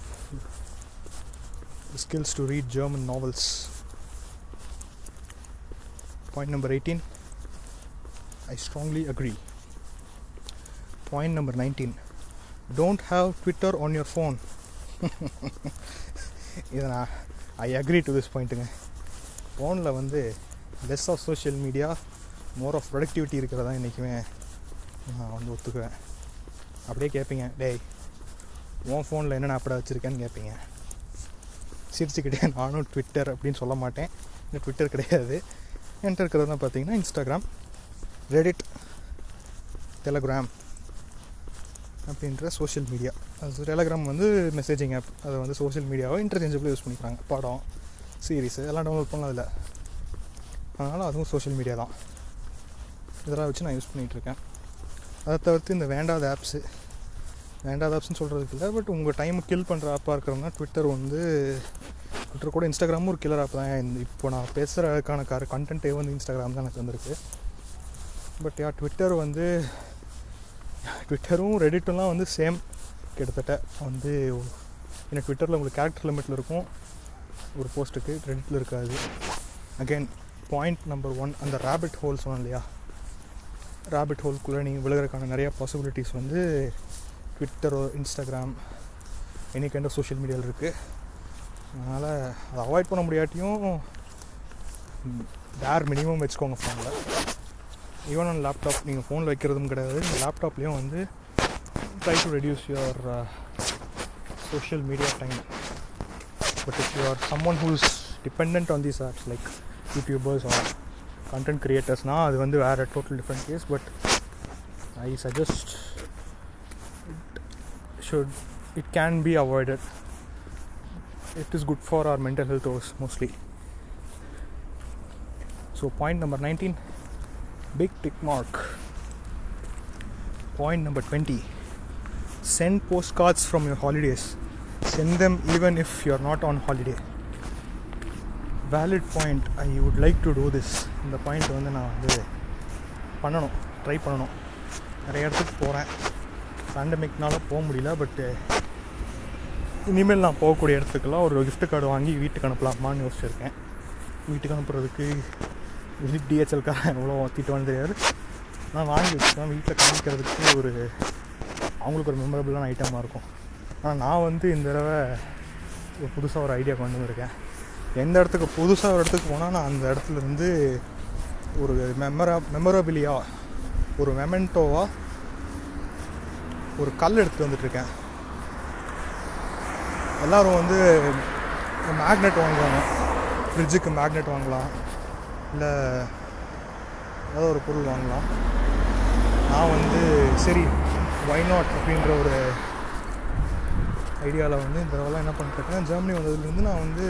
skills to read German novels. Point number 18 I strongly agree. Point number 19 Don't have Twitter on your phone. இதை நான் ஐ அக்ரி டு திஸ் பாயிண்ட்டுங்க ஃபோனில் வந்து less of social media more of productivity இருக்கிறதா என்றைக்குமே நான் வந்து ஒத்துக்குவேன் அப்படியே கேட்பீங்க டேய் உன் ஃபோனில் என்னென்ன ஆப்படா வச்சுருக்கேன்னு கேட்பீங்க சிரிச்சுக்கிட்டே நானும் ட்விட்டர் அப்படின்னு சொல்ல மாட்டேன். இந்த ட்விட்டர் கிடையாது. என்கிட்ட இருக்கிறதுலாம் பார்த்தீங்கன்னா இன்ஸ்டாகிராம் ரெடிட் டெலகிராம் அப்படின்ற சோஷியல் மீடியா அது டெலகிராம் வந்து மெசேஜிங் ஆப் அதை வந்து சோஷியல் மீடியாவை இன்டர்சேஞ்சபிளாக யூஸ் பண்ணிக்கிறாங்க. படம் சீரீஸ் எல்லாம் டவுன்லோட் பண்ணலாம் அதில் அதனால் அதுவும் சோஷியல் மீடியா தான். இதெல்லாம் வச்சு நான் யூஸ் பண்ணிகிட்ருக்கேன் அதை தவிர்த்து இந்த வேண்டாத ஆப்ஸு வேண்டாத ஆப்ஸ்னு சொல்கிறதுக்கு இல்லை. பட் உங்கள் டைமை கில் பண்ணுற ஆப்பாக இருக்கிறவங்க ட்விட்டர் வந்து ட்விட்டர் கூட இன்ஸ்டாகிராமும் ஒரு கில்லர் ஆப் தான். இப்போ நான் பேசுகிறதுக்கான கார கண்டென்ட்டே வந்து இன்ஸ்டாகிராம் தான் எனக்கு வந்திருக்கு. பட் யா ட்விட்டர் வந்து ட்விட்டரும் ரெடிட்டெல்லாம் வந்து சேம் கிட்டத்தட்ட வந்து ஏன்னா ட்விட்டரில் உங்களுக்கு கேரக்டர் லிமிட்டில் இருக்கும். ஒரு போஸ்ட்டுக்கு ரெடிட்டில் இருக்காது. அகைன் பாயிண்ட் நம்பர் ஒன் அந்த ரேபிட் ஹோல் சொன்னேன் இல்லையா? ரேபிட் ஹோல்குள்ளே நீங்கள் விழுகிறதுக்கான நிறையா பாசிபிலிட்டிஸ் வந்து ட்விட்டரோ Instagram any kind of social மீடியாவில் இருக்குது அதனால் அதை அவாய்ட் பண்ண முடியாட்டியும் டேர் மினிமம் வச்சுக்கோங்க ஃபோனில் ஈவன் ஆன் லேப்டாப் நீங்கள் ஃபோனில் வைக்கிறதும் கிடையாது. நீங்கள் லேப்டாப்லேயும் வந்து try to reduce your social media time but if you are someone who's depend on these apps like YouTubers or content க்ரியேட்டர்ஸ்னால் அது வந்து வேறு total different case but I suggest should it can be avoided it is good for our mental health also mostly so point number 19 big tick mark Point number 20 send postcards from your holidays. Send them even if you're not on holiday. Valid point I would like to do this இந்த point வந்து நான் வந்து பண்ணணும் try பண்ணணும் நிறைய இடத்துக்கு போகிறேன் பேண்டமிக்னால போக முடியல பட்டு இனிமேல் நான் போகக்கூடிய இடத்துக்கெல்லாம் ஒரு கிஃப்ட் கார்டு வாங்கி வீட்டுக்கு அனுப்பலாமான்னு யோசிச்சிருக்கேன். வீட்டுக்கு அனுப்புறதுக்கு விசிட் டிஹெச்எல்காரன் எவ்வளோ திட்டுவான்னு தெரியாது. நான் வாங்கி வச்சுருக்கேன் வீட்டில் காமிக்கிறதுக்கு ஒரு அவங்களுக்கு ஒரு மெமரபிளான ஐட்டமாக இருக்கும். ஆனால் நான் வந்து இந்த தடவை ஒரு புதுசாக ஒரு ஐடியா கொண்டு வந்திருக்கேன். எந்த இடத்துக்கு புதுசாக ஒரு இடத்துக்கு போனால் நான் அந்த இடத்துலேருந்து ஒரு மெமரா மெமரபிலியா ஒரு மெமெண்டோவாக ஒரு கல் எடுத்துகிட்டு வந்துட்டுருக்கேன். எல்லோரும் வந்து மேக்னெட் வாங்குவாங்க ஃப்ரிட்ஜுக்கு மேக்னெட் வாங்கலாம். இல்லை ஏதாவது ஒரு பொருள் வாங்கலாம். நான் வந்து சரி ஒய் நாட் அப்படின்ற ஒரு ஐடியாவில் வந்து இந்த தடவைலாம் என்ன பண்ணிட்டுருக்கேன் ஜெர்மனி வந்ததுலேருந்து நான் வந்து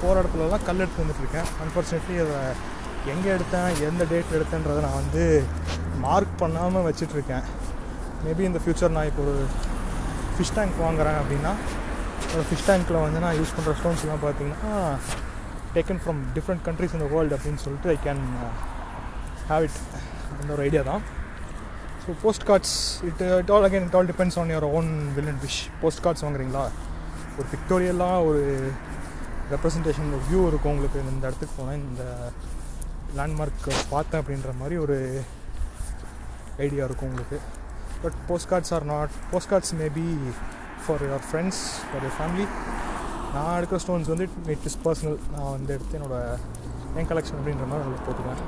போகிற இடத்துலலாம் கல் எடுத்து வந்துட்டுருக்கேன். அன்ஃபார்ச்சுனேட்லி அதை எங்கே எடுத்தேன் எந்த டேட்டில் எடுத்தேன்றதை நான் வந்து மார்க் பண்ணாமல் வச்சிட்ருக்கேன் மேபி இந்த ஃப்யூச்சர் நான் இப்போ ஒரு ஃபிஷ் டேங்க் வாங்குறேன் அப்படின்னா ஒரு ஃபிஷ் டேங்க்கில் வந்து நான் யூஸ் பண்ணுற ஸ்டோன்ஸ்லாம் பார்த்தீங்கன்னா டேக்கன் ஃப்ரம் டிஃப்ரெண்ட் கண்ட்ரிஸ் இந்த வேர்ல்டு அப்படின்னு சொல்லிட்டு ஐ கேன் ஹேவ் இட் அந்த ஒரு ஐடியா தான். So postcards it it all again it all depends on your own will and wish postcards வாங்குறீங்களா? ஒரு பிக்டோரியலாக ஒரு ரெப்ரசன்டேஷன் வியூ இருக்கும் உங்களுக்கு. இந்த இடத்துக்கு போனேன் இந்த லேண்ட்மார்க் பார்த்தேன் அப்படின்ற மாதிரி ஒரு ஐடியா இருக்கும் உங்களுக்கு. But postcards are not postcards maybe for your friends for your family நான் எடுக்கிற ஸ்டோன்ஸ் வந்து இட் இஸ் பர்சனல் நான் வந்து எடுத்து என்னோட என் கலெக்ஷன் அப்படின்ற மாதிரி அதில் போட்டுக்குவேன்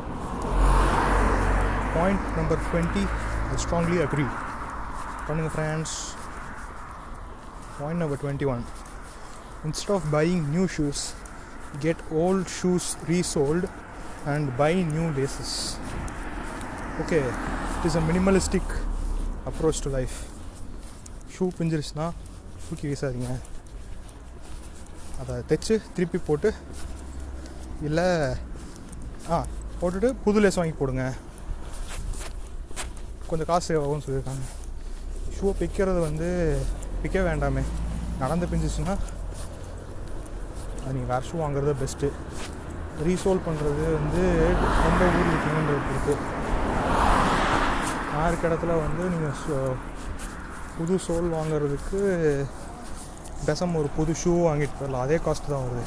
point number twenty I strongly agree பண்ணுங்கள் friends point number twenty one instead of buying new shoes get old shoes resold and buy new laces. Okay it is a minimalistic approach to life shoe பிஞ்சிருச்சுன்னா தூக்கி வீசாதீங்க. அதை தைச்சு திருப்பி போட்டு இல்லை ஆ போட்டுட்டு புது லேஸ் வாங்கி போடுங்க. கொஞ்சம் காசு ஆகும்னு சொல்லியிருக்காங்க. ஷூவை பிக்கிறது வந்து பிக்க வேண்டாமே. நடந்து பிஞ்சிச்சுன்னா அது நீங்கள் வேறு ஷூ வாங்குறது பெஸ்ட்டு ரீசோல் பண்ணுறது வந்து ரொம்ப ஊர் பொறுத்து. நான் இடத்துல வந்து நீங்கள் புது சோல் வாங்குறதுக்கு பெசம் ஒரு புது ஷூ வாங்கிட்டு போயிடலாம். அதே காஸ்ட் தான் வருது.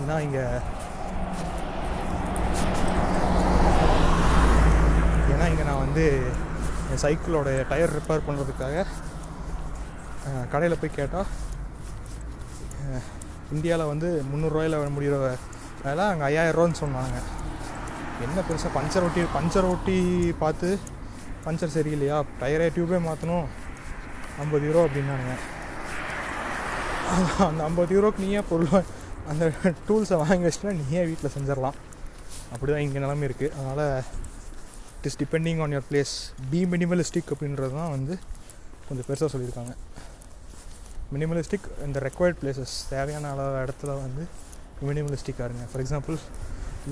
ஏன்னா இங்கே ஏன்னா இங்கே நான் வந்து என் சைக்கிளோட டயர் ரிப்பேர் பண்ணுறதுக்காக கடையில் போய் கேட்டால் இந்தியாவில் வந்து முந்நூறுரூவாயில் முடிகிற வேலை அங்கே ஐயாயிரரூவான்னு சொன்னாங்க. என்ன பெருசாக பஞ்சர் ஒட்டி பஞ்சர் ஒட்டி பார்த்து பஞ்சர் சரியில்லையா டயரே டியூபே மாற்றணும் ஐம்பது யூரோ அப்படின்னானுங்க. அந்த ஐம்பது யூரோக்கு நீயே பொருள் அந்த டூல்ஸை வாங்கி வச்சுன்னா நீயே வீட்டில் செஞ்சிடலாம். அப்படி தான் இங்கே நிலமை இருக்குது அதனால் it is depending on your place be minimalistic அப்படின்றது தான் வந்து கொஞ்சம் பெருசாக சொல்லியிருக்காங்க. மினிமலிஸ்டிக் இந்த ரெக்வயர்ட் பிளேசஸ் தேவையான அளவு இடத்துல வந்து மினிமலிஸ்டிக்காக இருங்க. For example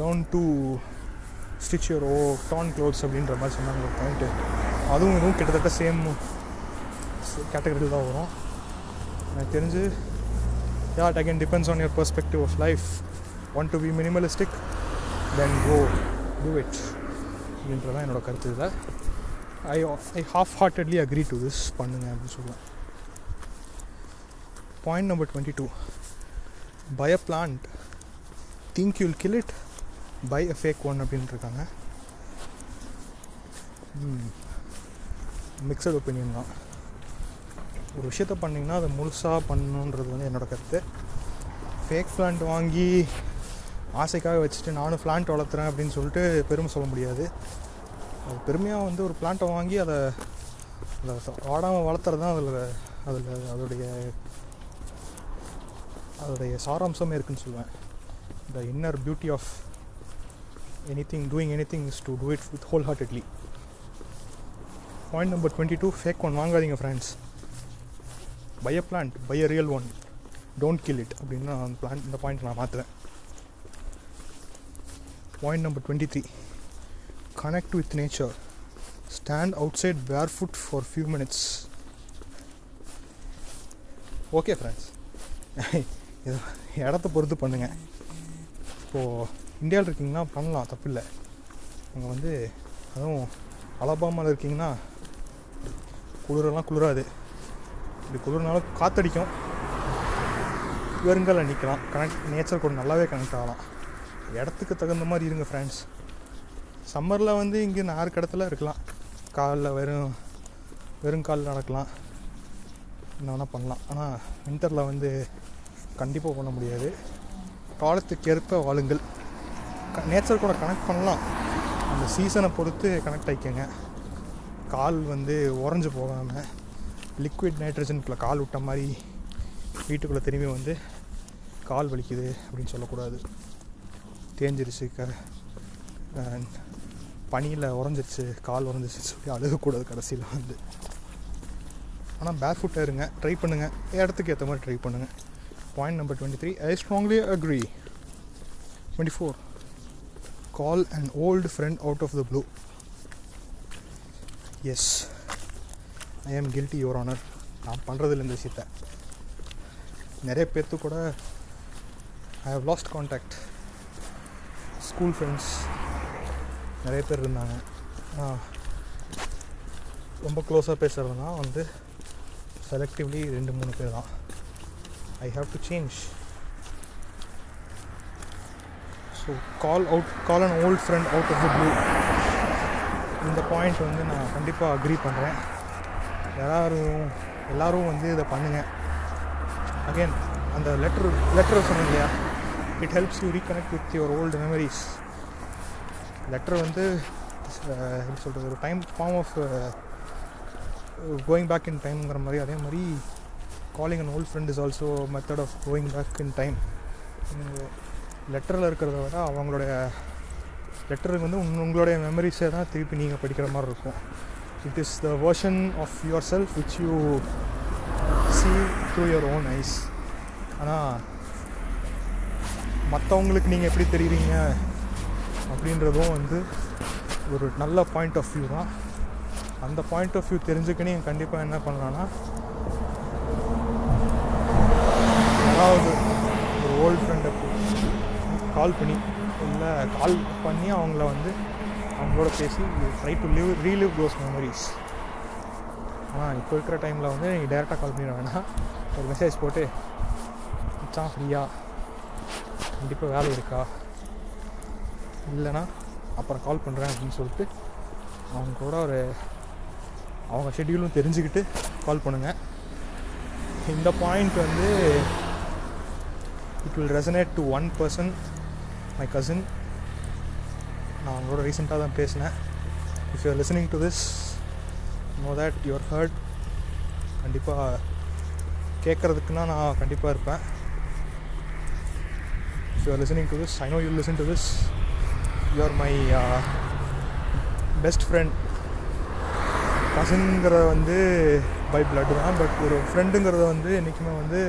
learn to stitch your own clothes அப்படின்ற மாதிரி சொன்னாங்க. ஒரு பாயிண்ட்டு அதுவும் இதுவும் கிட்டத்தட்ட சேம் கேட்டகரியில் தான் வரும். எனக்கு தெரிஞ்சு it again depends on your perspective of life want to be minimalistic then go do it அப்படின்றதான் என்னோட கருத்து இதில். I I half heartedly agree to this பண்ணுங்க அப்படின்னு சொல்லுவேன். Point number twenty two buy a plant think you'll kill it buy a fake one அப்படின்னு இருக்காங்க mixed opinion தான். ஒரு விஷயத்த பண்ணிங்கன்னா அதை முழுசாக பண்ணணுன்றது வந்து என்னோட கருத்து. ஃபேக் பிளான்ட் வாங்கி ஆசைக்காக வச்சுட்டு நானும் பிளான்ட் வளர்த்துறேன் அப்படின்னு சொல்லிட்டு பெருமை சொல்ல முடியாது. அது பெருமையாக வந்து ஒரு பிளான்ட்டை வாங்கி அதை அதை வாடாமல் வளர்த்துறது தான் அதில் அதில் அதோடைய அதோடைய சாராம்சமே இருக்குதுன்னு சொல்லுவேன். The inner beauty of anything doing anything is to do it with whole heartedly point number twenty two fake one வாங்காதீங்க friends buy a plant buy a real one don't kill it அப்படின்னு நான் அந்த plan இந்த point நான் மாற்றுவேன் point number twenty three connect with nature stand outside barefoot for few minutes okay friends இது இடத்த பொறுத்து பண்ணுங்கள் இப்போது இந்தியாவில் இருக்கீங்கன்னா பண்ணலாம் தப்பில்லை. அங்கே வந்து அதுவும் அலபாமாவில் இருக்கீங்கன்னா குளிரெல்லாம் குளிராது. இப்படி குளிர்னாலும் காற்றடிக்கும் வெறுங்கால நிற்கலாம் கனெக்ட் நேச்சர் கூட நல்லாவே கனெக்ட் ஆகலாம். இடத்துக்கு தகுந்த மாதிரி இருங்க ஃப்ரெண்ட்ஸ் சம்மரில் வந்து இங்கே நாறு இடத்துல இருக்கலாம். காலில் வெறும் வெறும் காலில் நடக்கலாம். என்ன வேணால் பண்ணலாம். ஆனால் வின்டரில் வந்து கண்டிப்பாக பண்ண முடியாது. காலத்துக்கேற்ப வாழுங்கள். நேச்சர் கூட கனெக்ட் பண்ணலாம். அந்த சீசனை பொறுத்து கனெக்ட் ஆகிக்கங்க கால் வந்து உறைஞ்சு போகாமல் லிக்விட் நைட்ரஜனுக்குள்ளே கால் விட்ட மாதிரி வீட்டுக்குள்ளே திரும்பி வந்து கால் வலிக்குது அப்படின்னு சொல்லக்கூடாது. தேஞ்சிருச்சு க பனியில் உறைஞ்சிருச்சு கால் உறைஞ்சிருச்சு சொல்லி அழுகக்கூடாது கடைசியில் வந்து. ஆனால் பேர் ஃபுட்டாக இருங்க ட்ரை பண்ணுங்கள் இடத்துக்கு ஏற்ற மாதிரி ட்ரை பண்ணுங்கள் point number twenty three I strongly agree twenty four call and old friend out of the blue yes I am guilty your honour நான் பண்ணுறதில்ல இந்த விஷயத்த. நிறைய பேர்த்து கூட I have lost contact school friends நிறைய பேர் இருந்தாங்க. ரொம்ப க்ளோஸாக பேசுகிறதுனா வந்து செலக்டிவ்லி ரெண்டு மூணு பேர் தான். I have to change so call out call and old friend out of the blue இந்த பாயிண்ட் வந்து நான் கண்டிப்பாக அக்ரி பண்ணுறேன் எல்லாரும் எல்லாரும் வந்து இதை பண்ணுங்கள் அகைன் அந்த லெட்டர் லெட்டர் சொன்னேன் இல்லையா? It helps you reconnect with your old memories letter வந்து எப்படி சொல்கிறது ஒரு time form of going back in டைம்ங்கிற மாதிரி. அதே மாதிரி calling and old friend is also method of going back in time லெட்டரில் இருக்கிறத விட அவங்களுடைய லெட்டருக்கு வந்து உங்களுடைய மெமரிஸை தான் திருப்பி நீங்கள் படிக்கிற மாதிரி இருக்கும். It is the version of yourself which you see through your own eyes ஆனால் மற்றவங்களுக்கு நீங்கள் எப்படி தெரியுறீங்க அப்படின்றதும் வந்து ஒரு நல்ல பாயிண்ட் ஆஃப் வியூ தான். அந்த பாயிண்ட் ஆஃப் வியூ தெரிஞ்சுக்க நீங்கள் கண்டிப்பாக என்ன பண்ணலான்னா அதாவது ஒரு ஓல்டு ஃப்ரெண்ட் கால் பண்ணி இல்லை கால் பண்ணி அவங்கள வந்து அவங்களோட பேசி try to live relive those memories ஆனால் இப்போ இருக்கிற டைமில் வந்து நீங்கள் டேரெக்டாக கால் பண்ணிட வேணாம். ஒரு மெசேஜ் போட்டு மச்சான் ஃப்ரீயா கண்டிப்பாக வேலை இருக்கா? இல்லைனா அப்புறம் கால் பண்ணுறேன் அப்படின்னு சொல்லிட்டு அவங்க கூட ஒரு அவங்க ஷெட்யூலும் தெரிஞ்சுக்கிட்டு கால் பண்ணுங்கள் இந்த பாயிண்ட் வந்து it will resonate to one person my cousin நான் அவங்களோட ரீசெண்டாக தான் பேசினேன். If you are listening to this know that you're hurt கண்டிப்பாக கேட்குறதுக்குன்னா நான் கண்டிப்பாக இருப்பேன். If you're listening to this I know you listen to this you are my best friend கசின்ங்கிறத வந்து பை பிளட் தான் பட் ஒரு ஃப்ரெண்டுங்கிறத வந்து என்றைக்குமே வந்து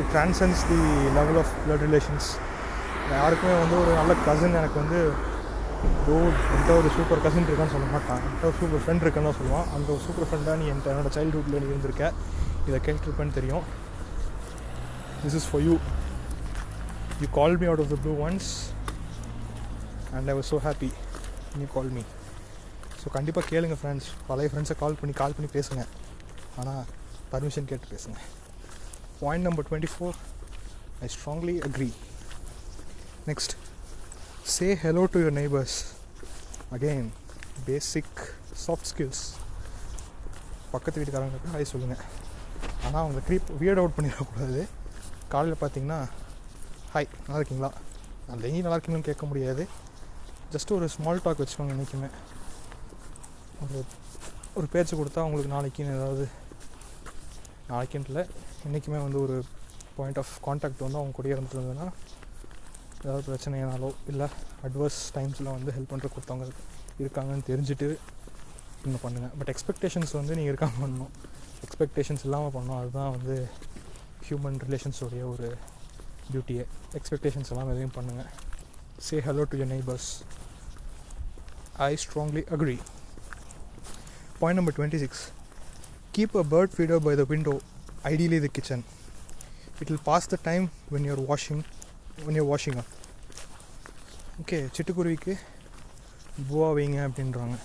it transcends the level of blood relations யாருக்குமே வந்து ஒரு நல்ல கசின் எனக்கு வந்து ஓ என்கிட்ட ஒரு சூப்பர் கசின் இருக்கான்னு சொல்ல மாட்டான். என்கிட்ட ஒரு சூப்பர் ஃப்ரெண்ட் இருக்குன்னு தான் சொல்லுவான். அந்த ஒரு சூப்பர் ஃப்ரெண்டாக நீ என்கிட்ட என்னோட சைல்டுஹுட்டில் நீ இருந்திருக்க. இதை கேட்டிருப்பேன்னு தெரியும். This is for you you call me out of the blue once and I was so happy you call me so கண்டிப்பாக கேளுங்க ஃப்ரெண்ட்ஸ் பழைய ஃப்ரெண்ட்ஸை கால் பண்ணி கால் பண்ணி பேசுங்க. ஆனால் பர்மிஷன் கேட்டு பேசுங்க. Point number twenty four I strongly agree next say hello to your neighbours again basic soft skills பக்கத்து வீட்டுக்காரங்களுக்கு ஹாய் சொல்லுங்கள் ஆனால் அவங்க க்ரீப் வியர்ட் அவுட் பண்ணிடக்கூடாது. காலையில் பார்த்தீங்கன்னா ஹாய் நல்லா இருக்கீங்களா? நான் டெய்லி நல்லா இருக்கீங்களான்னு கேட்க முடியாது. ஜஸ்ட் ஒரு ஸ்மால் டாக் வச்சுக்கோங்க என்றைக்குமே ஒரு ஒரு பேச்சு கொடுத்தா அவங்களுக்கு நாளைக்குன்னு ஏதாவது நாளைக்குன்ட்டில் என்றைக்குமே வந்து ஒரு பாயிண்ட் ஆஃப் காண்டாக்ட் வந்து அவங்க கூட இருந்துருந்ததுன்னா ஏதாவது பிரச்சனைனாலோ இல்லை அட்வர்ஸ் டைம்ஸில் வந்து ஹெல்ப் பண்ணுற கொடுத்தவங்க இருக்காங்கன்னு தெரிஞ்சுட்டு நீங்கள் பண்ணுங்கள் பட் எக்ஸ்பெக்டேஷன்ஸ் வந்து நீங்கள் இருக்காமல் பண்ணணும். எக்ஸ்பெக்டேஷன்ஸ் இல்லாமல் பண்ணணும். அதுதான் வந்து ஹியூமன் ரிலேஷன்ஸோடைய ஒரு டியூட்டியை எக்ஸ்பெக்டேஷன்ஸ் எல்லாம் எதையும் பண்ணுங்கள் say hello to your neighbours I strongly agree point number twenty six keep a bird feeder by the window ideally the kitchen it will pass the time when you're washing when you're washing up okay சிட்டுக்குருவிக்கு பூவா வைங்க அப்படின்றாங்க.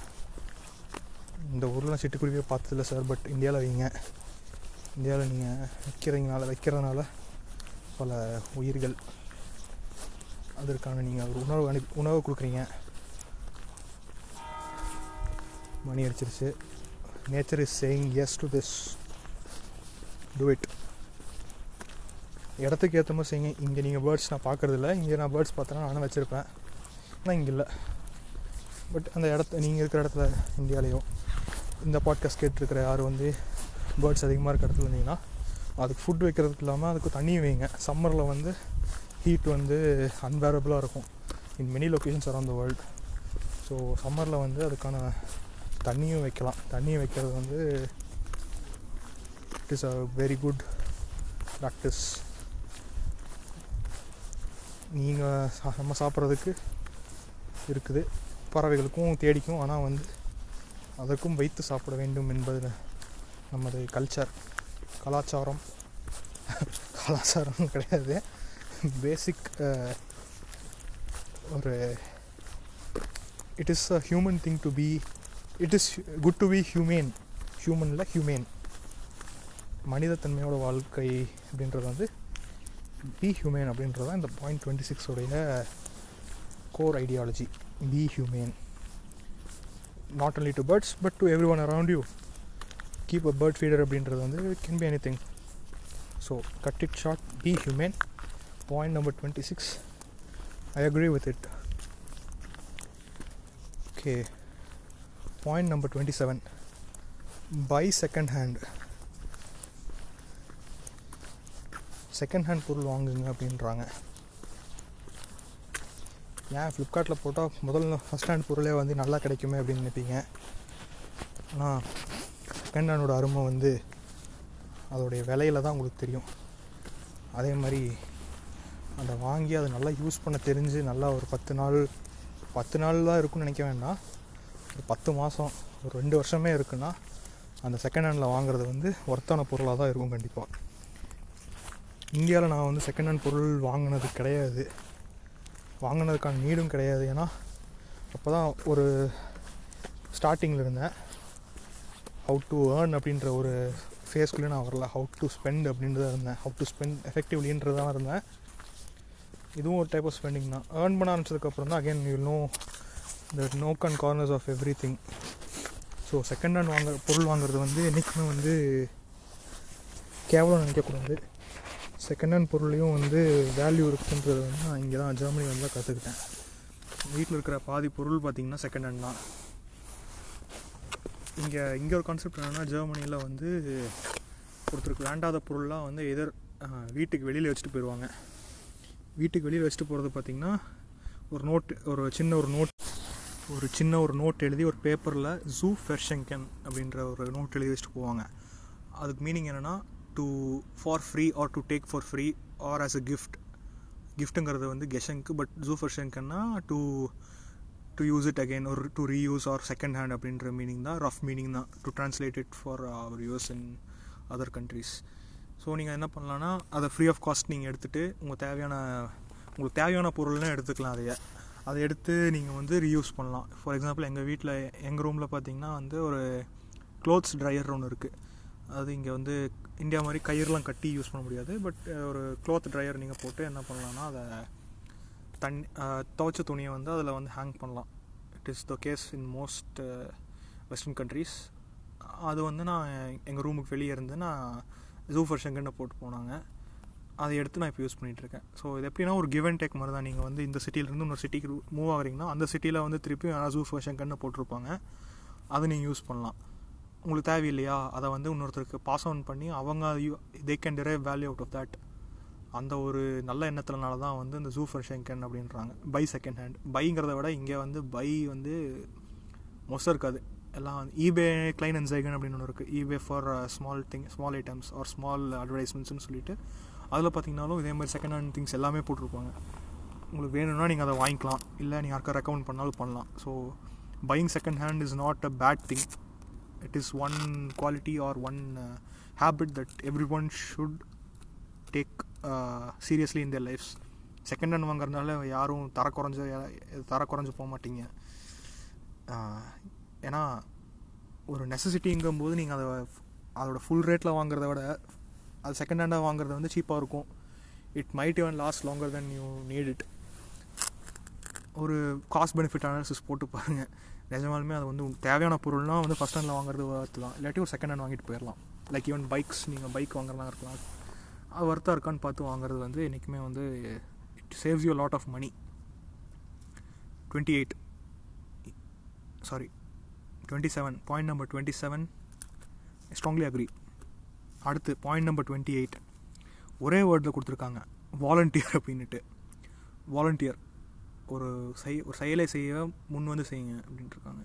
இந்த ஊரில் சிட்டுக்குருவியை பார்த்ததில்ல sir but இந்தியாவில் வைங்க. இந்தியாவில் நீங்கள் வைக்கிறீங்கனால வைக்கிறதுனால பல உயிர்கள் அதற்கான நீங்கள் ஒரு உணவு அனுப்பி உணவு கொடுக்குறீங்க. மணி அடிச்சிருச்சு. Nature is saying yes to this do it இடத்துக்கு ஏற்ற மாதிரி செய்யுங்க. இங்கே நீங்கள் பேர்ட்ஸ் நான் பார்க்குறதில்ல. இங்கே நான் பேர்ட்ஸ் பார்த்தேன்னா நானும் வச்சுருப்பேன். ஆனால் இங்கே இல்லை. பட் அந்த இடத்த நீங்கள் இருக்கிற இடத்துல இந்தியாலேயோ இந்த பாட்காஸ்ட் கேட்டுருக்கிற யார் வந்து பேர்ட்ஸ் அதிகமாக இருக்கிற இடத்துல இருந்தீங்கன்னா அதுக்கு ஃபுட் வைக்கிறதுக்கு இல்லாமல் அதுக்கு தண்ணியும் வைங்க. சம்மரில் வந்து ஹீட் வந்து அன்பேரபிளாக இருக்கும். In many locations around the world so சம்மரில் வந்து அதுக்கான தண்ணியும் வைக்கலாம். தண்ணியும் வைக்கிறது வந்து it is a very good practice நீங்கள் சா நம்ம சாப்பிட்றதுக்கு இருக்குது. பறவைகளுக்கும் தேடிக்கும். ஆனால் வந்து அதற்கும் வைத்து சாப்பிட வேண்டும் என்பது நமது கல்ச்சர் கலாச்சாரம். கலாச்சாரம் கிடையாது. பேசிக் ஒரு it is a human thing to be it is good to be humane ஹியூமனில் humane மனிதத்தன்மையோட வாழ்க்கை அப்படின்றது வந்து பி ஹியூமேன் அப்படின்றது தான் இந்த point twenty சிக்ஸோடைய core ideology be humane not only to birds but to everyone around you keep a bird feeder அப்படின்றது வந்து can be anything so cut it short be humane point number twenty six I agree with it okay point number twenty seven buy second hand second hand பொருள் வாங்குங்க அப்படின்றாங்க. ஏன் ஃப்ளிப்கார்ட்டில் போட்டால் முதல்ல first hand பொருளே வந்து நல்லா கிடைக்குமே அப்படின்னு நினைப்பீங்க. ஆனால் செகண்ட் ஹேண்டோட அருமை வந்து அதோடைய விலையில தான் உங்களுக்கு தெரியும். அதே மாதிரி அதை வாங்கி அதை நல்லா யூஸ் பண்ண தெரிஞ்சு நல்லா ஒரு பத்து நாள் பத்து நாள் தான் இருக்கும்னு நினைக்க வேண்டாம். ஒரு பத்து மாதம் ஒரு ரெண்டு வருஷமே இருக்குன்னா அந்த செகண்ட் ஹேண்டில் வாங்குறது வந்து ஒர்த்தான பொருளாக தான் இருக்கும் கண்டிப்பாக இந்தியாவில் நான் வந்து செகண்ட் ஹேண்ட் பொருள் வாங்கினது கிடையாது. வாங்கினதுக்கான நீடும் கிடையாது. ஏன்னா அப்போ தான் ஒரு ஸ்டார்டிங்கில் இருந்தேன். ஹவு டு ஏர்ன் அப்படின்ற ஒரு ஃபேஸ்க்குள்ளே நான் வரல. ஹவு டு ஸ்பெண்ட் அப்படின்றத இருந்தேன். ஹவு டு ஸ்பெண்ட் எஃபெக்டிவ்லின்றதான் இருந்தேன். இதுவும் ஒரு டைப் ஆஃப் ஸ்பெண்டிங் தான். ஏர்ன் பண்ண ஆரம்பிச்சதுக்கப்புறம் தான் again you know the nook and corners of everything so second hand வாங்க பொருள் வாங்குறது வந்து என்றைக்குமே வந்து கேவலம் நினைக்கக்கூடாது. செகண்ட் ஹேண்ட் பொருளையும் வந்து வேல்யூ இருக்குன்றது வந்து நான் இங்கே தான் ஜெர்மனி வந்து தான் கற்றுக்கிட்டேன் வீட்டில் இருக்கிற பாதி பொருள் பார்த்திங்கன்னா செகண்ட் ஹேண்ட் தான். இங்கே இங்கே ஒரு கான்செப்ட் என்னென்னா ஜெர்மனியில் வந்து ஒருத்தருக்கு வேண்டாத பொருள்லாம் வந்து எதர் வீட்டுக்கு வெளியில் வச்சுட்டு போயிடுவாங்க வீட்டுக்கு வெளியில் வச்சுட்டு போகிறது பார்த்திங்கன்னா ஒரு நோட் ஒரு சின்ன ஒரு நோட் ஒரு சின்ன ஒரு நோட் எழுதி ஒரு பேப்பரில் ஜூ ஃபெர்ஷங்கன் அப்படின்ற ஒரு நோட் எழுதி வச்சுட்டு போவாங்க. அதுக்கு மீனிங் என்னென்னா to for free or to take for free or as a gift கிஃப்ட்டுங்கிறது வந்து கெஷங்க்கு பட் ஜூ ஃபெர்ஷங்கன்னா to to use it again ஒரு to reuse or second hand அப்படின்ற மீனிங் தான் ரஃப் மீனிங் தான் to translate it for our use in other countries so நீங்கள் என்ன பண்ணலான்னா அதை ஃப்ரீ ஆஃப் காஸ்ட் நீங்கள் எடுத்துகிட்டு உங்கள் தேவையான உங்களுக்கு தேவையான பொருள்லாம் எடுத்துக்கலாம் அதைய. அதை எடுத்து நீங்கள் வந்து ரீயூஸ் பண்ணலாம். ஃபார் எக்ஸாம்பிள் எங்கள் வீட்டில் எங்கள் ரூமில் பார்த்தீங்கன்னா வந்து ஒரு க்ளோத்ஸ் ட்ரையர் ஒன்று இருக்குது அது இங்கே வந்து இந்தியா மாதிரி கயிறுலாம் கட்டி யூஸ் பண்ண முடியாது. பட் ஒரு க்ளோத் ட்ரையர் நீங்கள் போட்டு என்ன பண்ணலான்னா அதை தண்ணி துவைச்ச துணியை வந்து அதில் வந்து ஹேங் பண்ணலாம். It is the case in most western countries அது வந்து நான் எங்கள் ரூமுக்கு வெளியே இருந்து நான் ஜூஃபர் ஃபர்ஷங்கன்னு போட்டு போனாங்க. அதை எடுத்து நான் இப்போ யூஸ் பண்ணிகிட்ருக்கேன் ஸோ இது எப்படின்னா ஒரு கிவ் அண்ட் டேக் மாதிரி தான். நீங்கள் வந்து இந்த சிட்டியிலேருந்து இன்னொரு சிட்டிக்கு மூவ் ஆகிறீங்கன்னா அந்த சிட்டியில் வந்து திருப்பி ஜூஃபர் ஃபர்ஷங்கன்னு போட்டிருப்பாங்க. அதை நீங்கள் யூஸ் பண்ணலாம். உங்களுக்கு தேவையில்லையா? அதை வந்து இன்னொருத்தருக்கு பாஸ் ஆன் பண்ணி அவங்க they can drive value out of that அந்த ஒரு நல்ல எண்ணத்துலனால தான் வந்து இந்த ஜூஃபர் ஷெங்கன் அப்படின்றாங்க. பை செகண்ட் ஹேண்ட் பைங்கிறத விட இங்கே வந்து பை வந்து மொசம் இருக்காது. எல்லாம் ஈபே கிளைன் அண்ட் ஜைகன் அப்படின்னு ஒன்று இருக்குது eBay for small thing small items or small அட்வர்டைஸ்மெண்ட்ஸ்னு சொல்லிட்டு அதில் பார்த்தீங்கனாலும் இதே மாதிரி செகண்ட் ஹேண்ட் திங்ஸ் எல்லாமே போட்டிருப்பாங்க. உங்களுக்கு வேணும்னா நீங்கள் அதை வாங்கிக்கலாம். இல்லை நீங்கள் யாருக்கா ரெக்கமெண்ட் பண்ணாலும் பண்ணலாம். So buying second hand is not a bad thing it is one quality or one habit that everyone should take seriously in their lives. Second hand வாங்குறதுனால யாரும் தர குறைஞ்ச தர குறைஞ்சு போக மாட்டீங்க. ஏன்னா ஒரு நெசசிட்டிங்கும் போது நீங்கள் அதை அதோட ஃபுல் ரேட்டில் வாங்குறத விட அது செகண்ட் ஹேண்டாக வாங்குறது வந்து சீப்பாக இருக்கும். It might even last longer then you need it ஒரு காஸ்ட் பெனிஃபிட் அனாலிசிஸ் போட்டு பாருங்கள் நிஜமாலுமே அது வந்து உங்களுக்கு தேவையான பொருள்னால் வந்து ஃபஸ்ட் ஹேண்டில் வாங்குறது ஒர்த்து தான் இல்லாட்டி ஒரு செகண்ட் ஹேண்ட் வாங்கிட்டு போயிடலாம் லைக் ஈவன் பைக்ஸ் நீங்கள் பைக் வாங்குறதா இருக்கலாம். அது ஒர்த்தாக இருக்கான்னு பார்த்து வாங்குறது வந்து என்றைக்குமே வந்து it saves you lot of money twenty eight sorry twenty seven point number twenty seven strongly agree அடுத்து பாயிண்ட் நம்பர் டுவெண்ட்டி எயிட் ஒரே வேர்டில் கொடுத்துருக்காங்க. வாலண்டியர் அப்படின்னுட்டு. வாலண்டியர் ஒரு செய் ஒரு செயலை செய்ய முன் வந்து செய்யுங்க அப்படின்ட்டு இருக்காங்க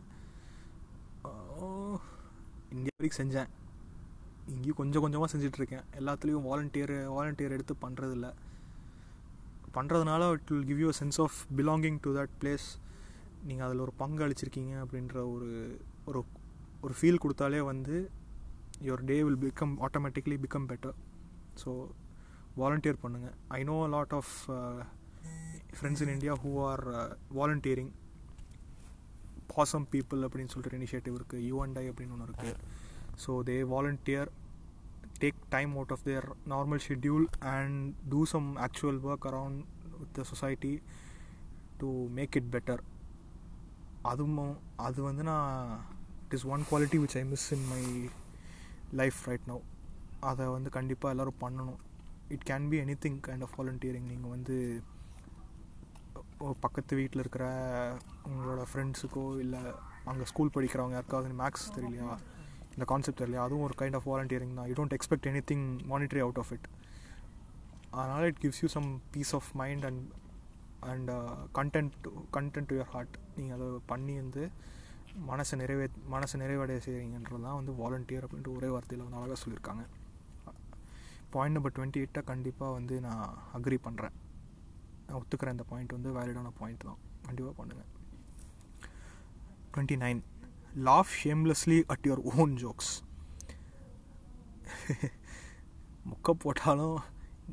இந்தியா வரைக்கும் செஞ்சேன். இங்கேயும் கொஞ்சம் கொஞ்சமாக செஞ்சிட்ருக்கேன். எல்லாத்துலேயும் வாலண்டியர் வாலண்டியர் எடுத்து பண்ணுறதில்ல பண்ணுறதுனால it will give you sense of belonging to that place நீங்கள் அதில் ஒரு பங்கு அளிச்சிருக்கீங்க அப்படின்ற ஒரு ஒரு ஒரு ஃபீல் கொடுத்தாலே வந்து your day will become automatically become better so volunteer பண்ணுங்கள் I know lot of friends in India who are volunteering பாசம் பீப்புள் அப்படின்னு சொல்லிட்டு இனிஷியேட்டிவ் இருக்குது யூஎன்டை அப்படின்னு ஒன்று இருக்குது so they volunteer take time out of their normal schedule and do some actual work around with the society to make it better அதுவும் அது வந்து நான் it is one quality which I miss in my life right now அதை வந்து கண்டிப்பாக எல்லோரும் பண்ணணும். It can be anything kind of volunteering நீங்கள் வந்து பக்கத்து வீட்டில் இருக்கிற உங்களோட ஃப்ரெண்ட்ஸுக்கோ இல்லை அங்கே ஸ்கூல் படிக்கிறவங்க யாருக்காவது மேக்ஸ் தெரியலையா? இந்த கான்செப்ட் தெரியலையா? அதுவும் ஒரு கைண்ட் ஆஃப் வாலண்டியரிங் தான். You don't expect anything monetary out of it அதனால் it gives you some peace of mind and and content content to your heart நீங்கள் அதை பண்ணி வந்து மனசை நிறைவே மனசை நிறைவடைய செய்கிறீங்கன்றது தான் வந்து வாலண்டியர் அப்படின்ட்டு ஒரே வார்த்தையில் வந்து அழகாக சொல்லியிருக்காங்க. பாயிண்ட் நம்பர் டுவெண்ட்டி எயிட்டாக கண்டிப்பாக வந்து நான் அக்ரி பண்ணுறேன் நான் ஒத்துக்கிறேன். இந்த பாயிண்ட் வந்து வேலிடான பாயிண்ட் தான். கண்டிப்பாக பண்ணுங்கள் twenty nine laugh shamelessly at your own jokes முக்க போட்டாலும்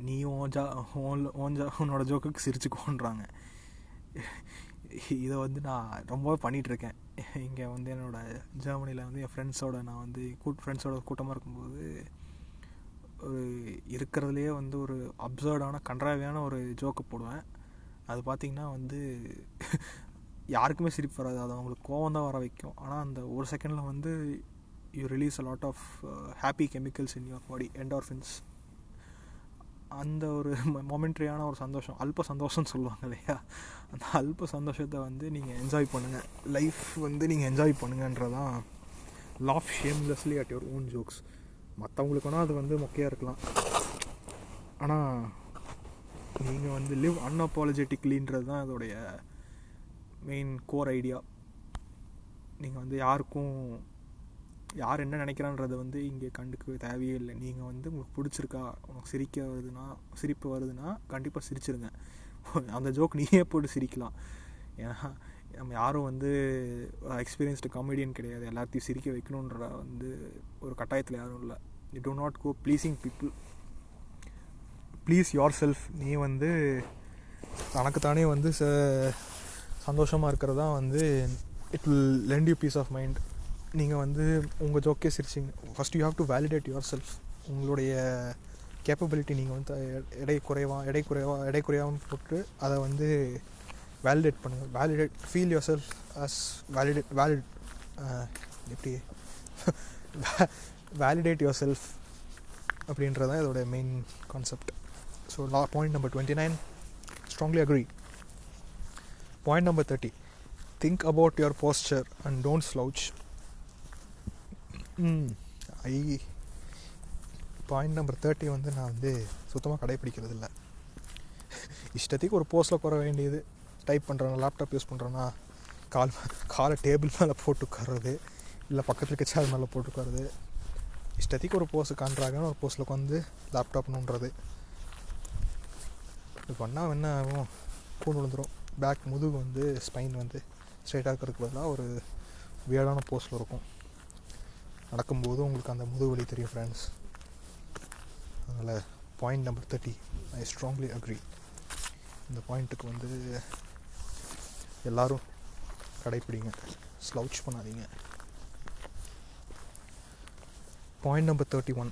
நீ ஓன் ஜா ஓன் ஓன் ஜா உன்னோட ஜோக்குக்கு சிரிச்சுக்கோன்றாங்க இதை வந்து நான் ரொம்பவே பண்ணிகிட்ருக்கேன் இங்கே வந்து என்னோடய ஜெர்மனியில் வந்து என் ஃப்ரெண்ட்ஸோட நான் வந்து கூட் ஃப்ரெண்ட்ஸோட கூட்டமாக இருக்கும்போது ஒரு இருக்கிறதுலையே வந்து ஒரு அப்சர்டான கன்றாவியான ஒரு ஜோக்கை போடுவேன். அது பார்த்திங்கன்னா வந்து யாருக்குமே சிரிப்பு வராது. அது அவங்களுக்கு கோவம் தான் வர வைக்கும். ஆனால் அந்த ஒரு செகண்டில் வந்து you release a lot of happy chemicals in your body endorphins அந்த ஒரு மொமெண்ட்ரியான ஒரு சந்தோஷம் அல்ப சந்தோஷம்னு சொல்லுவாங்க இல்லையா? அந்த அல்ப சந்தோஷத்தை வந்து நீங்கள் என்ஜாய் பண்ணுங்கள் லைஃப் வந்து நீங்கள் enjoy பண்ணுங்கன்றதான் laugh shamelessly at your own jokes மற்றவங்களுக்கு வேணால் அது வந்து மொக்கையாக இருக்கலாம். ஆனால் நீங்கள் வந்து லிவ் அன்அப்பாலஜெட்டிக்லின்றது தான் அதோடைய மெயின் கோர் ஐடியா நீங்கள் வந்து யாருக்கும் யார் என்ன நினைக்கிறான்றதை வந்து இங்கே கண்டுக்க தேவையே இல்லை. நீங்கள் வந்து உங்களுக்கு பிடிச்சிருக்கா உனக்கு சிரிக்க வருதுன்னா சிரிப்பு வருதுன்னா கண்டிப்பாக சிரிச்சிருங்க. அந்த ஜோக் நீயே போட்டு சிரிக்கலாம். ஏன்னா நம்ம யாரும் வந்து எக்ஸ்பீரியன்ஸ்டு காமெடியன் கிடையாது. எல்லாத்தையும் சிரிக்க வைக்கணுன்ற வந்து ஒரு கட்டாயத்தில் யாரும் இல்லை. You do not go pleasing people please yourself நீ வந்து தனக்குத்தானே வந்து ச சந்தோஷமாக இருக்கிறதா வந்து it will lend you peace of mind நீங்கள் வந்து உங்கள் ஜோக்கே சிரிச்சிங்க. First you have to validate yourself உங்களுடைய கேப்பபிலிட்டி நீங்கள் வந்து எடை குறைவா எடை குறைவா எடை குறைவான்னு போட்டு அதை வந்து வேலிடேட் பண்ணுங்கள் validate feel yourself as validate valid எப்படி? வேலிடேட் யுவர் செல்ஃப் அப்படின்றது தான் இதோட main concept so law point number twenty nine strongly agree point number thirty think about your posture and don't slouch I point number thirty வந்து நான் வந்து சுத்தமாக கடைப்பிடிக்கிறது இல்லை இஷ்டத்துக்கு ஒரு போஸ்டில் குற வேண்டியது. டைப் பண்ணுறேன்னா லேப்டாப் யூஸ் பண்ணுறேன்னா கால் காலை டேபிள் மேலே போட்டு உட்கார்றது இல்லை பக்கத்தில் இருக்க சேர் மேலே போட்டு உட்கார்றது இஷ்டத்துக்கு ஒரு போஸ்ட் காண்றாங்கன்னு ஒரு போஸ்ட்டில் உட்காந்து லேப்டாப் நோண்டுறது இது பண்ணால் என்ன ஆகும்? கூண்டு விழுந்துடும் பேக் முதுகு வந்து ஸ்பைன் வந்து ஸ்ட்ரைட்டாக இருக்கிறதுக்கு பதிலாக ஒரு வியர்டான போஸ்டில் இருக்கும். நடக்கும்போது உங்களுக்கு அந்த முதுகுவலி தெரியும் ஃப்ரெண்ட்ஸ் அதனால் point number thirty I strongly agree இந்த பாயிண்ட்டுக்கு வந்து எல்லோரும் கடைப்பிடிங்க. ஸ்லவுச் பண்ணாதீங்க. Point number thirty one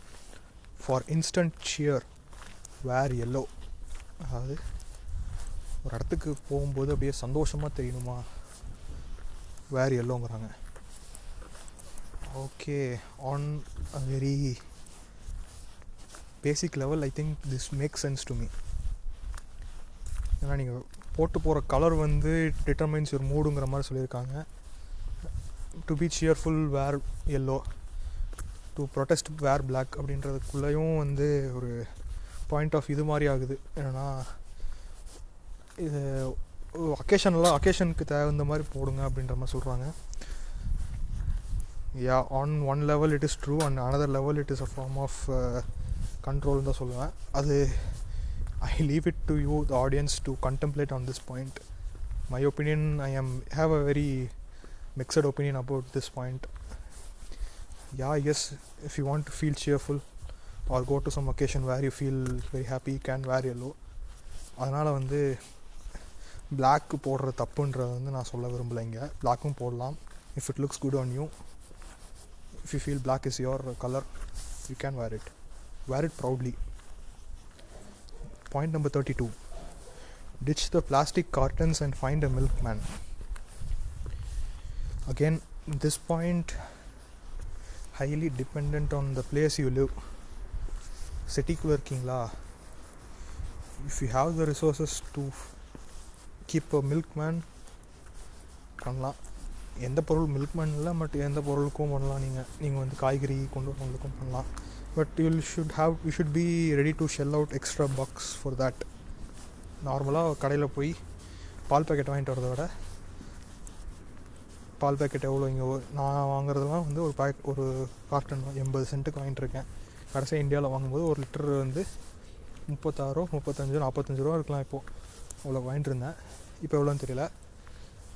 for instant cheer wear yellow அதாவது ஒரு இடத்துக்கு போகும்போது அப்படியே சந்தோஷமாக தெரியணுமா? Wear எல்லோங்கிறாங்க okay on a very basic level I think this make sense to me ஏன்னா நீங்கள் போட்டு போகிற கலர் வந்து டிட்டர்மைன்ஸ் ஒரு மூடுங்கிற மாதிரி சொல்லியிருக்காங்க. To be cheerful wear yellow to protest wear black அப்படின்றதுக்குள்ளேயும் வந்து ஒரு பாயிண்ட் ஆஃப் இது மாதிரி ஆகுது. என்னென்னா இது அக்கேஷனெலாம் அக்கேஷனுக்கு தகுந்த மாதிரி போடுங்க அப்படின்ற மாதிரி சொல்கிறாங்க yeah on one level it is true and another level it is a form of control தான் சொல்லுவேன். அது I leave it to you the audience to contemplate on this point my opinion I am have a very mixed opinion about this point yeah i guess if you want to feel cheerful or go to some occasion where you feel very happy you can wear yellow அதனால் வந்து block போடுற தப்புன்றதை வந்து நான் சொல்ல விரும்பலை இங்கே பிளாக்கும் போடலாம் if it looks good on you if you feel black is your colour you can wear it wear it proudly point number thirty two ditch the plastic cartons and find a milkman again this point highly depend on the place you live சிட்டிக்குள்ளே இருக்கீங்களா if you have the resources to keep a milkman பண்ணலாம். எந்த பொருள் milk man இல்லை but எந்த பொருளுக்கும் பண்ணலாம் நீங்கள் நீங்கள் வந்து காய்கறி கொண்டு வரவங்களுக்கும் பண்ணலாம். But you should have you should be ready to shell out extra bucks for that நார்மலாக கடையில் போய் பால் பேக்கெட் வாங்கிட்டு வரதை விட பால் பேக்கெட் எவ்வளோ இங்கே நான் வாங்குறதுலாம் வந்து ஒரு பேக் ஒரு கார்ட்டன் எண்பது சென்ட்டுக்கு வாங்கிட்டு இருக்கேன் கடைசியாக இந்தியாவில் வாங்கும்போது ஒரு லிட்டர் வந்து முப்பத்தாறோ முப்பத்தஞ்சோ நாற்பத்தஞ்சு ரூபா இருக்கலாம் இப்போது அவ்வளோ வாங்கிட்டு இருந்தேன். இப்போ எவ்வளோன்னு தெரியல.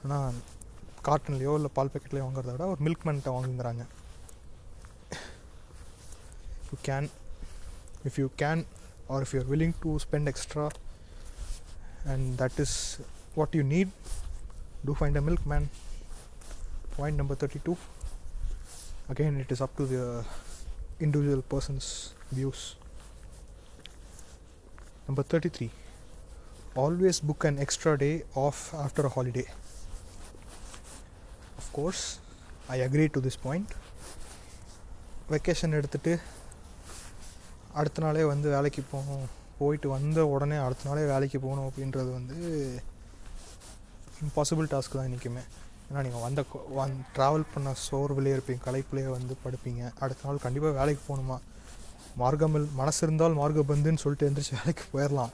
ஆனால் கார்ட்டன்லேயோ இல்லை பால் பேக்கெட்லேயோ வாங்குறத விட ஒரு மில்க் மேன்கிட்ட வாங்குங்கிறாங்க. You can if you can or if you are willing to spend extra and that is what you need to find a milkman point number 32 again it is up to the individual person's views number 33 always book an extra day off after a holiday of course i agree to this point vacation எடுத்துட்டு அடுத்த நாளே வந்து வேலைக்கு போகணும் போயிட்டு வந்த உடனே அடுத்த நாளே வேலைக்கு போகணும் அப்படின்றது வந்து இம்பாசிபிள் டாஸ்க் தான் இன்றைக்குமே ஏன்னா நீங்கள் வந்த வந் ட்ராவல் பண்ண சோர்விலே இருப்பீங்க களைப்புலேயே வந்து படுப்பீங்க. அடுத்த நாள் கண்டிப்பாக வேலைக்கு போகணுமா? மார்க்கமில் மனசு இருந்தால் மார்க்கபந்துன்னு சொல்லிட்டு எந்திரிச்சு வேலைக்கு போயிடலாம்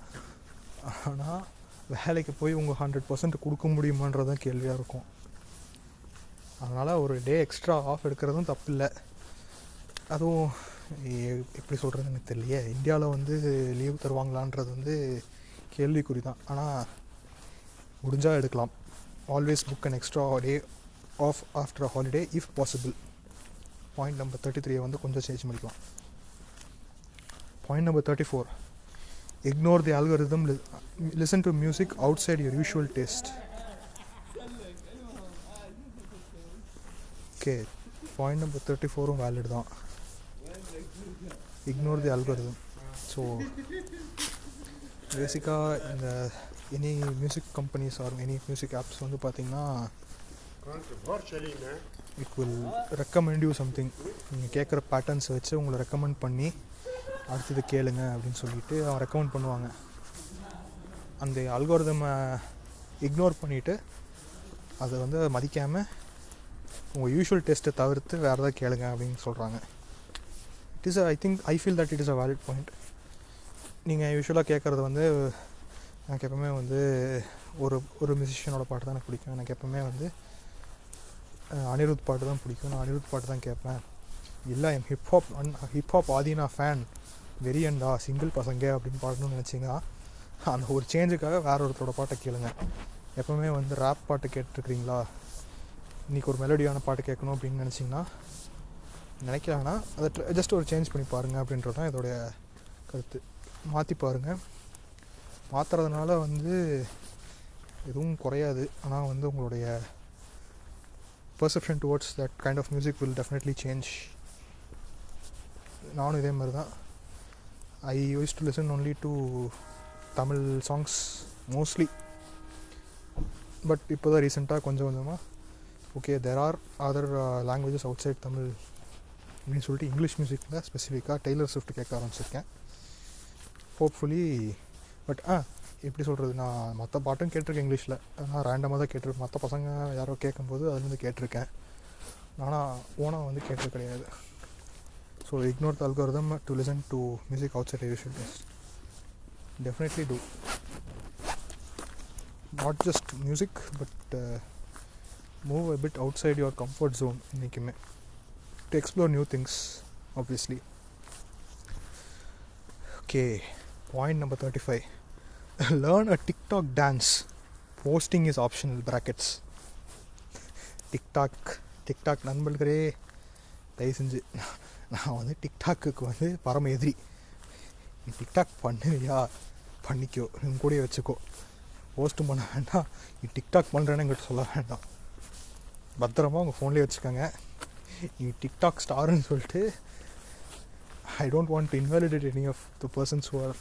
ஆனால் வேலைக்கு போய் உங்கள் ஹண்ட்ரட் பர்சன்ட் கொடுக்க முடியுமான்றது தான் கேள்வியாக இருக்கும். அதனால் ஒரு டே எக்ஸ்ட்ரா ஆஃப் எடுக்கிறதும் தப்பில்லை. அதுவும் எப்படி சொல்கிறது எனக்கு தெரியலையே. இந்தியாவில் வந்து லீவ் தருவாங்களான்றது வந்து கேள்விக்குறி தான் ஆனால் முடிஞ்சால் எடுக்கலாம். Always book and extra day off after a holiday if possible point number thirty த்ரீயை வந்து கொஞ்சம் சேஞ்ச் பண்ணிக்கலாம். Point number thirty four ignore the algorithm listen to music outside your usual taste okay point number thirty ஃபோரும் valid தான். Ignore the algorithm so பேசிக்காக இந்த any music companies or any music apps வந்து பார்த்தீங்கன்னா it will recommend you something நீங்கள் கேட்குற பேட்டர்ன்ஸை வச்சு உங்களை recommend பண்ணி அடுத்தது கேளுங்க அப்படின்னு சொல்லிட்டு அவன் ரெக்கமெண்ட் பண்ணுவாங்க. அந்த அல்கோரதமை இக்னோர் பண்ணிவிட்டு அதை வந்து மதிக்காமல் உங்கள் யூஷுவல் டெஸ்ட்டை தவிர்த்து வேறு ஏதாவது கேளுங்க அப்படின்னு சொல்கிறாங்க it is I think I feel that it is a valid point நீங்கள் யூஸ்வலாக கேட்குறது வந்து எனக்கு எப்பவுமே வந்து ஒரு ஒரு மியூசிஷியனோட பாட்டு தான் எனக்கு பிடிக்கும். எனக்கு எப்பவுமே வந்து அனிருத் பாட்டு தான் பிடிக்கும். நான் அனிருத் பாட்டு தான் கேட்பேன். இல்லை என் ஹிப்ஹாப் அன் ஹிப்ஹாப் ஆதினா ஃபேன் வெரியண்டா சிங்கிள் பசங்க அப்படின்னு பாடணும்னு நினச்சிங்கன்னா அந்த ஒரு சேஞ்சுக்காக வேற ஒருத்தரோட பாட்டை கேளுங்க. எப்பவுமே வந்து ரேப் பாட்டு கேட்டுருக்கிறீங்களா? இன்றைக்கி ஒரு மெலடியான பாட்டு கேட்கணும் அப்படின்னு நினச்சிங்கன்னா நினைக்கலாம்னா அதை ஜஸ்ட் ஒரு சேஞ்ச் பண்ணி பாருங்கள் அப்படின்றது தான் இதோடைய கருத்து. மாற்றி பாருங்கள் மாற்றுறதுனால வந்து எதுவும் குறையாது. ஆனால் வந்து உங்களுடைய perception towards that kind of music will definitely change நானும் இதே மாதிரி தான். I use to listen only to Tamil songs mostly but இப்போ தான் ரீசெண்டாக கொஞ்சம் கொஞ்சமாக okay there are other languages outside Tamil அப்படின்னு சொல்லிட்டு இங்கிலீஷ் மியூசிக்கில் ஸ்பெசிஃபிக்காக டெய்லர் ஸ்விஃப்ட் கேட்க ஆரம்பிச்சிருக்கேன். ஹோப்ஃபுல்லி பட் ஆ ah, எப்படி சொல்கிறது நான் மற்ற பாட்டும் கேட்டிருக்கேன் இங்கிலீஷில். நான் ரேண்டமாக தான் கேட்டிருக்கேன் மற்ற பசங்க யாரோ கேட்கும்போது அதுலேருந்து கேட்டிருக்கேன். ஆனால் ஓனாக வந்து கேட்டது கிடையாது. So ignore the algorithm to listen to music outside usual taste definitely do not just music but move a bit outside your comfort zone இன்றைக்குமே to explore new things obviously okay point number thirty five learn a TikTok dance posting is optional brackets TikTok TikTok நண்பர்களே தயவு செஞ்சு நான் வந்து டிக்டாக்குக்கு வந்து பரம எதிரி. நீ டிக்டாக் பண்ணுவியா? பண்ணிக்கோ உங்க கூடயே வச்சுக்கோ. போஸ்ட்டும் பண்ண வேண்டாம். நீ டிக்டாக் பண்ணுறேன்னு எங்கிட்ட சொல்ல வேண்டாம். பத்திரமா உங்கள் ஃபோன்லேயே வச்சுக்கோங்க. நீ டிக்டாக் ஸ்டாருன்னு சொல்லிட்டு I don't want to invalidate any of the persons who are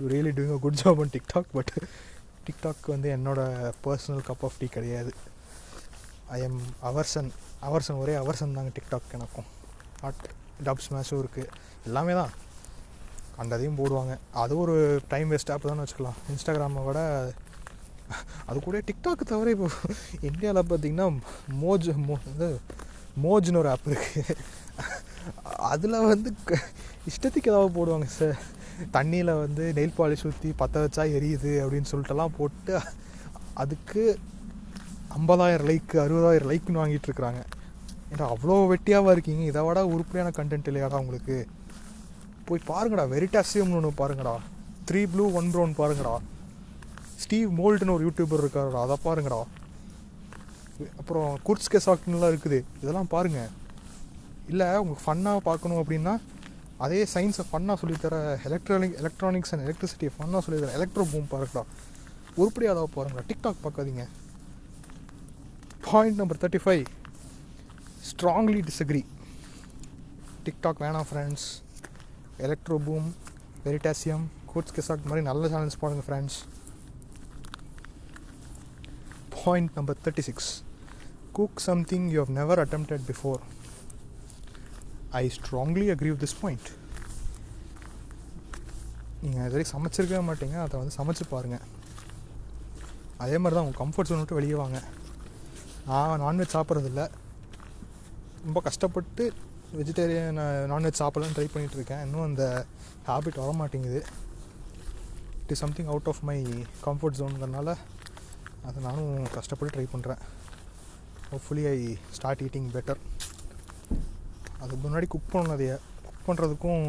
really doing a good job on TikTok but TikTok வந்து என்னோட பர்சனல் கப் ஆஃப் டீ கிடையாது. ஐ எம் அவர்சன் அவர்சன் ஒரே அவர்சன் தாங்க டிக்டாக் எனக்கும். Not டப் ஸ்மேஷும் இருக்குது எல்லாமே தான். அந்த அதையும் போடுவாங்க. அது ஒரு டைம் வேஸ்ட் ஆப் தான் வச்சுக்கலாம். இன்ஸ்டாகிராமை விட அது கூட டிக்டாக் தவிர இப்போ இந்தியாவில் பார்த்தீங்கன்னா மோஜ் மோ இது மோஜ்னு ஒரு ஆப் இருக்குது அதில் வந்து க- இஷ்டத்துக்கு ஏதாவது போடுவாங்க சார் தண்ணியில் வந்து நெயில் பாலிஷ் ஊற்றி பற்ற வச்சா எரியுது அப்படின்னு சொல்லிட்டுலாம் போட்டு அதுக்கு ஐம்பதாயிரம் லைக்கு அறுபதாயிரம் லைக்குன்னு வாங்கிட்டு இருக்கிறாங்க. ஏன்டா அவ்வளோ வெட்டியாவாக இருக்கீங்க? இதை விட உருப்படியான கண்டென்ட் இல்லையாடா உங்களுக்கு? போய் பாருங்கடா வெரிட்டாசியம்னு ஒன்று பாருங்கடா. த்ரீ ப்ளூ ஒன் ப்ரௌன் பாருங்கடா. ஸ்டீவ் மோல்டுன்னு ஒரு யூடியூபர் இருக்காருடா அதை பாருங்கடா. அப்புறம் குர்ட்ஸ் இருக்குது இதெல்லாம் பாருங்கள் இல்லை உங்களுக்கு ஃபன்னாக பார்க்கணும் அப்படின்னா அதே சயின்ஸை ஃபன்னாக சொல்லித்தர எலக்ட்ரானிக் எலக்ட்ரானிக்ஸ் அண்ட் எலக்ட்ரிசிட்டியை ஃபன்னாக சொல்லித்தர எலக்ட்ரோ பூம் பாருங்கடா. உருப்படியாக அதை பாருங்கடா. டிக்டாக் பார்க்காதீங்க point number thirty five strongly disagree TikTok வேணாம் friends Electroboom Veritasium Kurzgesagt மாதிரி நல்ல சேனல்ஸ் பாருங்கள் friends point number thirty six cook something you have never attempted before I strongly agree with this point நீங்கள் இது வரைக்கும் சமைச்சிருக்கவே மாட்டீங்க. அதை வந்து சமைச்சு பாருங்கள் அதே மாதிரி தான் உங்கள் கம்ஃபர்ட் ஜோன் விட்டு வெளியே வாங்க. நான் நான்வெஜ் சாப்பிட்றதில்ல. ரொம்ப கஷ்டப்பட்டு வெஜிடேரியன் நான்வெஜ் சாப்பிட்லான்னு ட்ரை பண்ணிகிட்ருக்கேன் இன்னும் அந்த ஹேபிட் வர மாட்டேங்குது it is something out of my comfort ஜோனுங்கிறனால அதை நானும் கஷ்டப்பட்டு ட்ரை பண்ணுறேன் hopefully I start eating better அதுக்கு முன்னாடி குக் பண்ணதைய குக் பண்ணுறதுக்கும்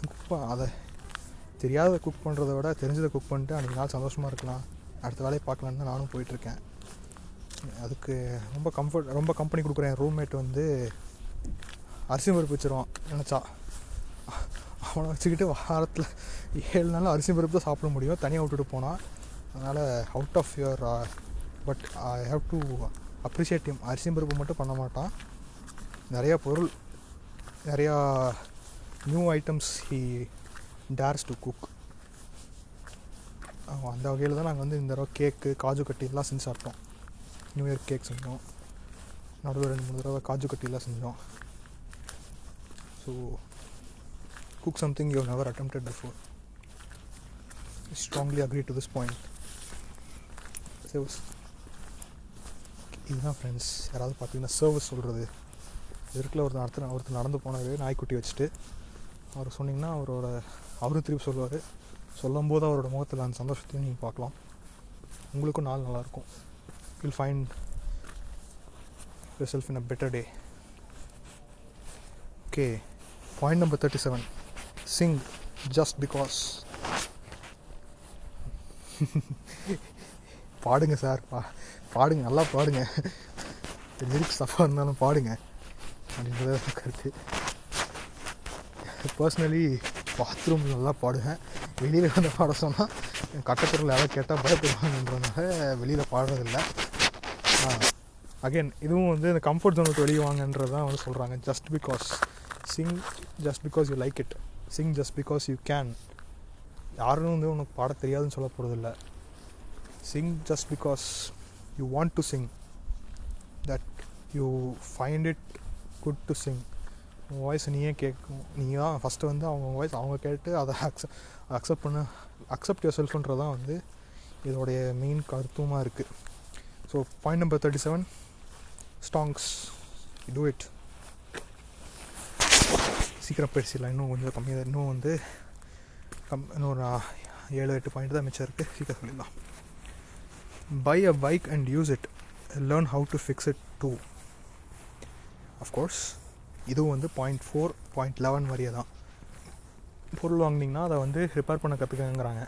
குக் அதை தெரியாத குக் பண்ணுறத விட தெரிஞ்சதை குக் பண்ணிட்டு அன்றைக்கி நாள் சந்தோஷமாக இருக்கலாம். அடுத்த வேலையை பார்க்கலான்னு தான் நானும் போயிட்டுருக்கேன். அதுக்கு ரொம்ப கம்ஃபர்ட் ரொம்ப கம்பெனி கொடுக்குறேன் ரூம்மேட் வந்து அரிசி பருப்பு வச்சிருவான் நினச்சா. அவனை வச்சுக்கிட்டு வாரத்தில் ஏழு நாள் அரிசி பருப்பு தான் சாப்பிட முடியும். தனியாக விட்டுட்டு போனான் அதனால் out of your but I have to appreciate him. அரிசி பருப்பு மட்டும் பண்ண மாட்டான். நிறையா பொருள் நிறையா new items he dares to cook அந்த வகையில் தான் நாங்கள் வந்து இந்த தடவை கேக்கு காஜு கட்டி எல்லாம் செஞ்சு சாப்பிட்டோம். நியூ இயர் கேக் செஞ்சோம். நடுவில் ரெண்டு மூணு தடவை காஜு கட்டிலாம் செஞ்சோம். So cook something you never attempted before strongly agree to this point service இதுதான் ஃப்ரெண்ட்ஸ் யாராவது பார்த்தீங்கன்னா சர்வீஸ் சொல்கிறது இருக்கில் ஒருத்தர் அடுத்த ஒருத்தர் நடந்து போனார் நாய்க்குட்டி வச்சுட்டு. அவர் சொன்னிங்கன்னா அவரோட அவரும் திருப்பி சொல்லுவார். சொல்லும்போது அவரோட முகத்தில் அந்த சந்தோஷத்தையும் நீங்கள் பார்க்கலாம். உங்களுக்கும் நாள் நல்லாயிருக்கும். Will find yourself in a better day. Okay point number 37 sing just because. பாடுங்க சார் பா பாடுங்க நல்லா பாடுங்க. லிரிக்ஸ் தப்பாக இருந்தாலும் பாடுங்க. அப்படின்றத கருத்து பர்சனலி பாத்ரூம் நல்லா பாடுவேன். வெளியில் வந்து பாட சொன்னால் என் கட்டக்குரல் யாராவது கேட்டால் பயப்படுவாங்கன்றதுனால வெளியில் பாடுறதில்லை. அகைன் இதுவும் வந்து இந்த கம்ஃபர்ட் ஜோன் விட்டு வெளியே வாங்கன்றது தான் வந்து சொல்கிறாங்க just because sing just because you like it sing just because you can யாரும் வந்து உனக்கு பாட தெரியாதுன்னு சொல்ல போகிறதில்ல sing just because you want to sing that you find it good to sing உன் வாய்ஸ் நீயே கேட்கும். நீ தான் ஃபஸ்ட்டு வந்து அவங்க வாய்ஸ் அவங்க கேட்டு அதை அக்செப்ட் அக்செப்ட் பண்ண அக்செப்ட் யுவர் செல்ஃப்ன்றது தான் வந்து இதோடைய மெயின் கருத்துமாக இருக்குது so point number thirty seven ஸ்டாங்ஸ் do it சீக்கிரம் பேசிடலாம். இன்னும் கொஞ்சம் கம்மியாக இன்னும் வந்து கம் இன்னும் ஒரு ஏழு எட்டு பாயிண்ட் தான் மிச்சம் இருக்குது சீக்கிரம் சொல்லிடலாம். Buy a bike and use it learn how to fix it too of course இதுவும் வந்து பாயிண்ட் ஃபோர் பாயிண்ட் லெவன் வரையே தான். பொருள் வாங்குனீங்கன்னா அதை வந்து ரிப்பேர் பண்ண கற்றுக்கங்கிறாங்க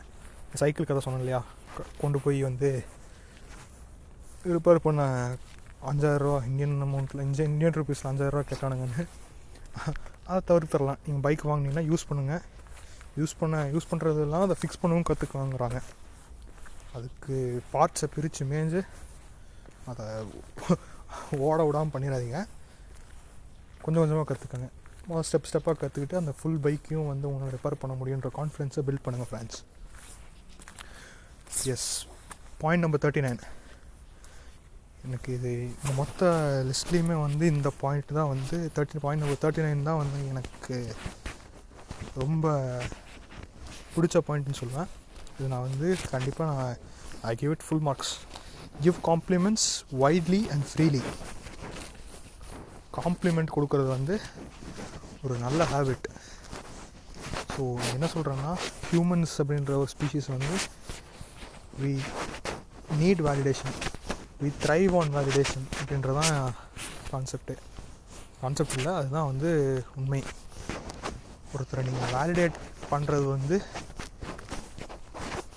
சைக்கிள் கதை சொன்னேன் இல்லையா? க- கொண்டு போய் வந்து ரிப்பேர் பண்ண அஞ்சாயிரரூவா இந்தியன் அமௌண்ட்டில் இந்தியன் இந்தியன் ருபீஸில் அஞ்சாயிரரூவா கேட்டானுங்கன்னு. அதை தவிர்த்துடலாம் நீங்கள் பைக் வாங்குனீங்கன்னா யூஸ் பண்ணுங்கள் யூஸ் பண்ண யூஸ் பண்ணுறதெல்லாம் அதை ஃபிக்ஸ் பண்ணவும் கற்றுக்குவாங்கிறாங்க அதுக்கு பார்ட்ஸை பிரித்து மேய்ஞ்சு அதை ஓட விடாமல் பண்ணிடாதீங்க. கொஞ்சம் கொஞ்சமாக கற்றுக்கங்க முதல் ஸ்டெப் ஸ்டெப்பாக கற்றுக்கிட்டு அந்த ஃபுல் பைக்கையும் வந்து உங்களை ரிப்பேர் பண்ண முடியுன்ற கான்ஃபிடென்ஸை பில்ட் பண்ணுங்கள் friends yes point number thirty nine எனக்கு இது இந்த மொத்த லிஸ்ட்லேயுமே வந்து இந்த பாயிண்ட் தான் வந்து thirty point number thirty nine தான் வந்து எனக்கு ரொம்ப பிடிச்ச பாயிண்ட்னு சொல்லுவேன். இது நான் வந்து கண்டிப்பாக நான் I give it full marks give compliments widely and freely compliment கொடுக்கறது வந்து ஒரு நல்ல ஹேபிட் ஸோ என்ன சொல்கிறேன்னா ஹியூமன்ஸ் அப்படின்ற ஒரு ஸ்பீஷீஸ் வந்து we need validation we thrive on validation அப்படின்றதான் கான்செப்ட்டு கான்செப்ட் இல்லை அதுதான் வந்து உண்மை. ஒருத்தரை நீங்கள் வேலிடேட் பண்ணுறது வந்து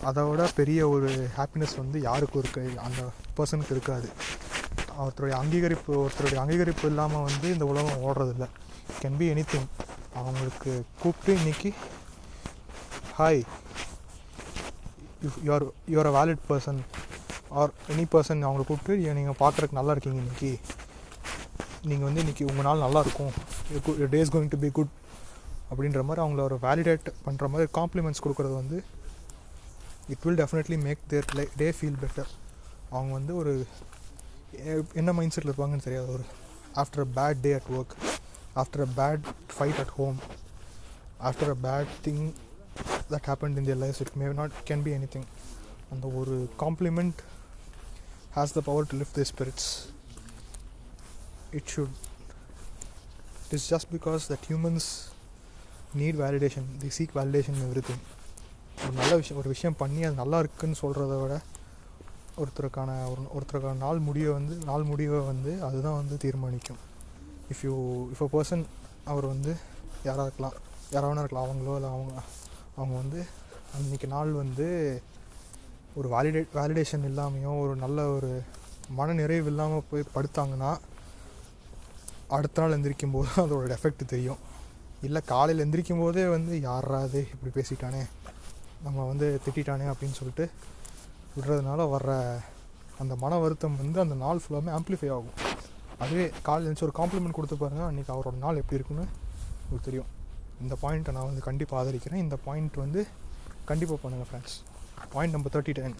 அதை விட பெரிய ஒரு ஹாப்பினஸ் வந்து யாருக்கும் இருக்கு அந்த பர்சனுக்கு இருக்காது. ஒருத்தருடைய அங்கீகரிப்பு ஒருத்தருடைய அங்கீகரிப்பு இல்லாமல் வந்து இந்த உலகம் ஓடுறதில்ல. கேன் பி எனி திங் அவங்களுக்கு கூப்பிட்டு இன்னைக்கு hi you're you're a valid person or any person அவங்கள கூப்பிட்டு நீங்கள் பார்க்குறதுக்கு நல்லா இருக்கீங்க இன்னைக்கு. நீங்கள் வந்து இன்றைக்கி உங்கள் நாள் நல்லாயிருக்கும் day is going to be good அப்படின்ற மாதிரி அவங்கள ஒரு வேலிடேட் பண்ணுற மாதிரி காம்ப்ளிமெண்ட்ஸ் கொடுக்குறது வந்து it will definitely make their day feel better அவங்க வந்து ஒரு என்ன மைண்ட் செட்டில் இருப்பாங்கன்னு தெரியாது. ஒரு after a bad day at work after a bad fight at home after a bad thing that happen in their life it may not can be anything அந்த ஒரு compliment has the power to lift the spirits it should it is just because that humans need validation the seek validation everything ஒரு நல்ல விஷயம் ஒரு விஷயம் பண்ணி அது நல்லா இருக்குன்னு சொல்கிறத விட ஒருத்தருக்கான ஒரு ஒருத்தருக்கான நாள் முடிவை வந்து நாள் முடிவை வந்து அதுதான் வந்து தீர்மானிக்கும். If you if a person அவர் வந்து யாராக இருக்கலாம் யாராவது இருக்கலாம் அவங்களோ இல்லை அவங்க அவங்க வந்து அன்றைக்கி நாள் வந்து ஒரு வேலிடேட் வேலிடேஷன் இல்லாமையும் ஒரு நல்ல ஒரு மன நிறைவு இல்லாமல் போய் படுத்தாங்கன்னா அடுத்த நாள் எந்திரிக்கும் போது அதோட எஃபெக்ட் தெரியும். இல்லை காலையில் எந்திரிக்கும் போதே வந்து யாராவது இப்படி பேசிட்டானே. நம்ம வந்து திட்டானே அப்படின்னு சொல்லிட்டு விடுறதுனால வர்ற அந்த மன வருத்தம் வந்து அந்த நாள் ஃபுல்லாமே ஆம்ப்ளிஃபை ஆகும். அதுவே காலையில் எழுந்துச்சு ஒரு காம்ப்ளிமெண்ட் கொடுத்து பாருங்க அன்றைக்கி அவரோட நாள் எப்படி இருக்குன்னு உங்களுக்கு தெரியும். இந்த பாயிண்ட்டை நான் வந்து கண்டிப்பாக ஆதரிக்கிறேன். இந்த பாயிண்ட் வந்து கண்டிப்பாக பண்ணுங்கள் friends point number thirty ten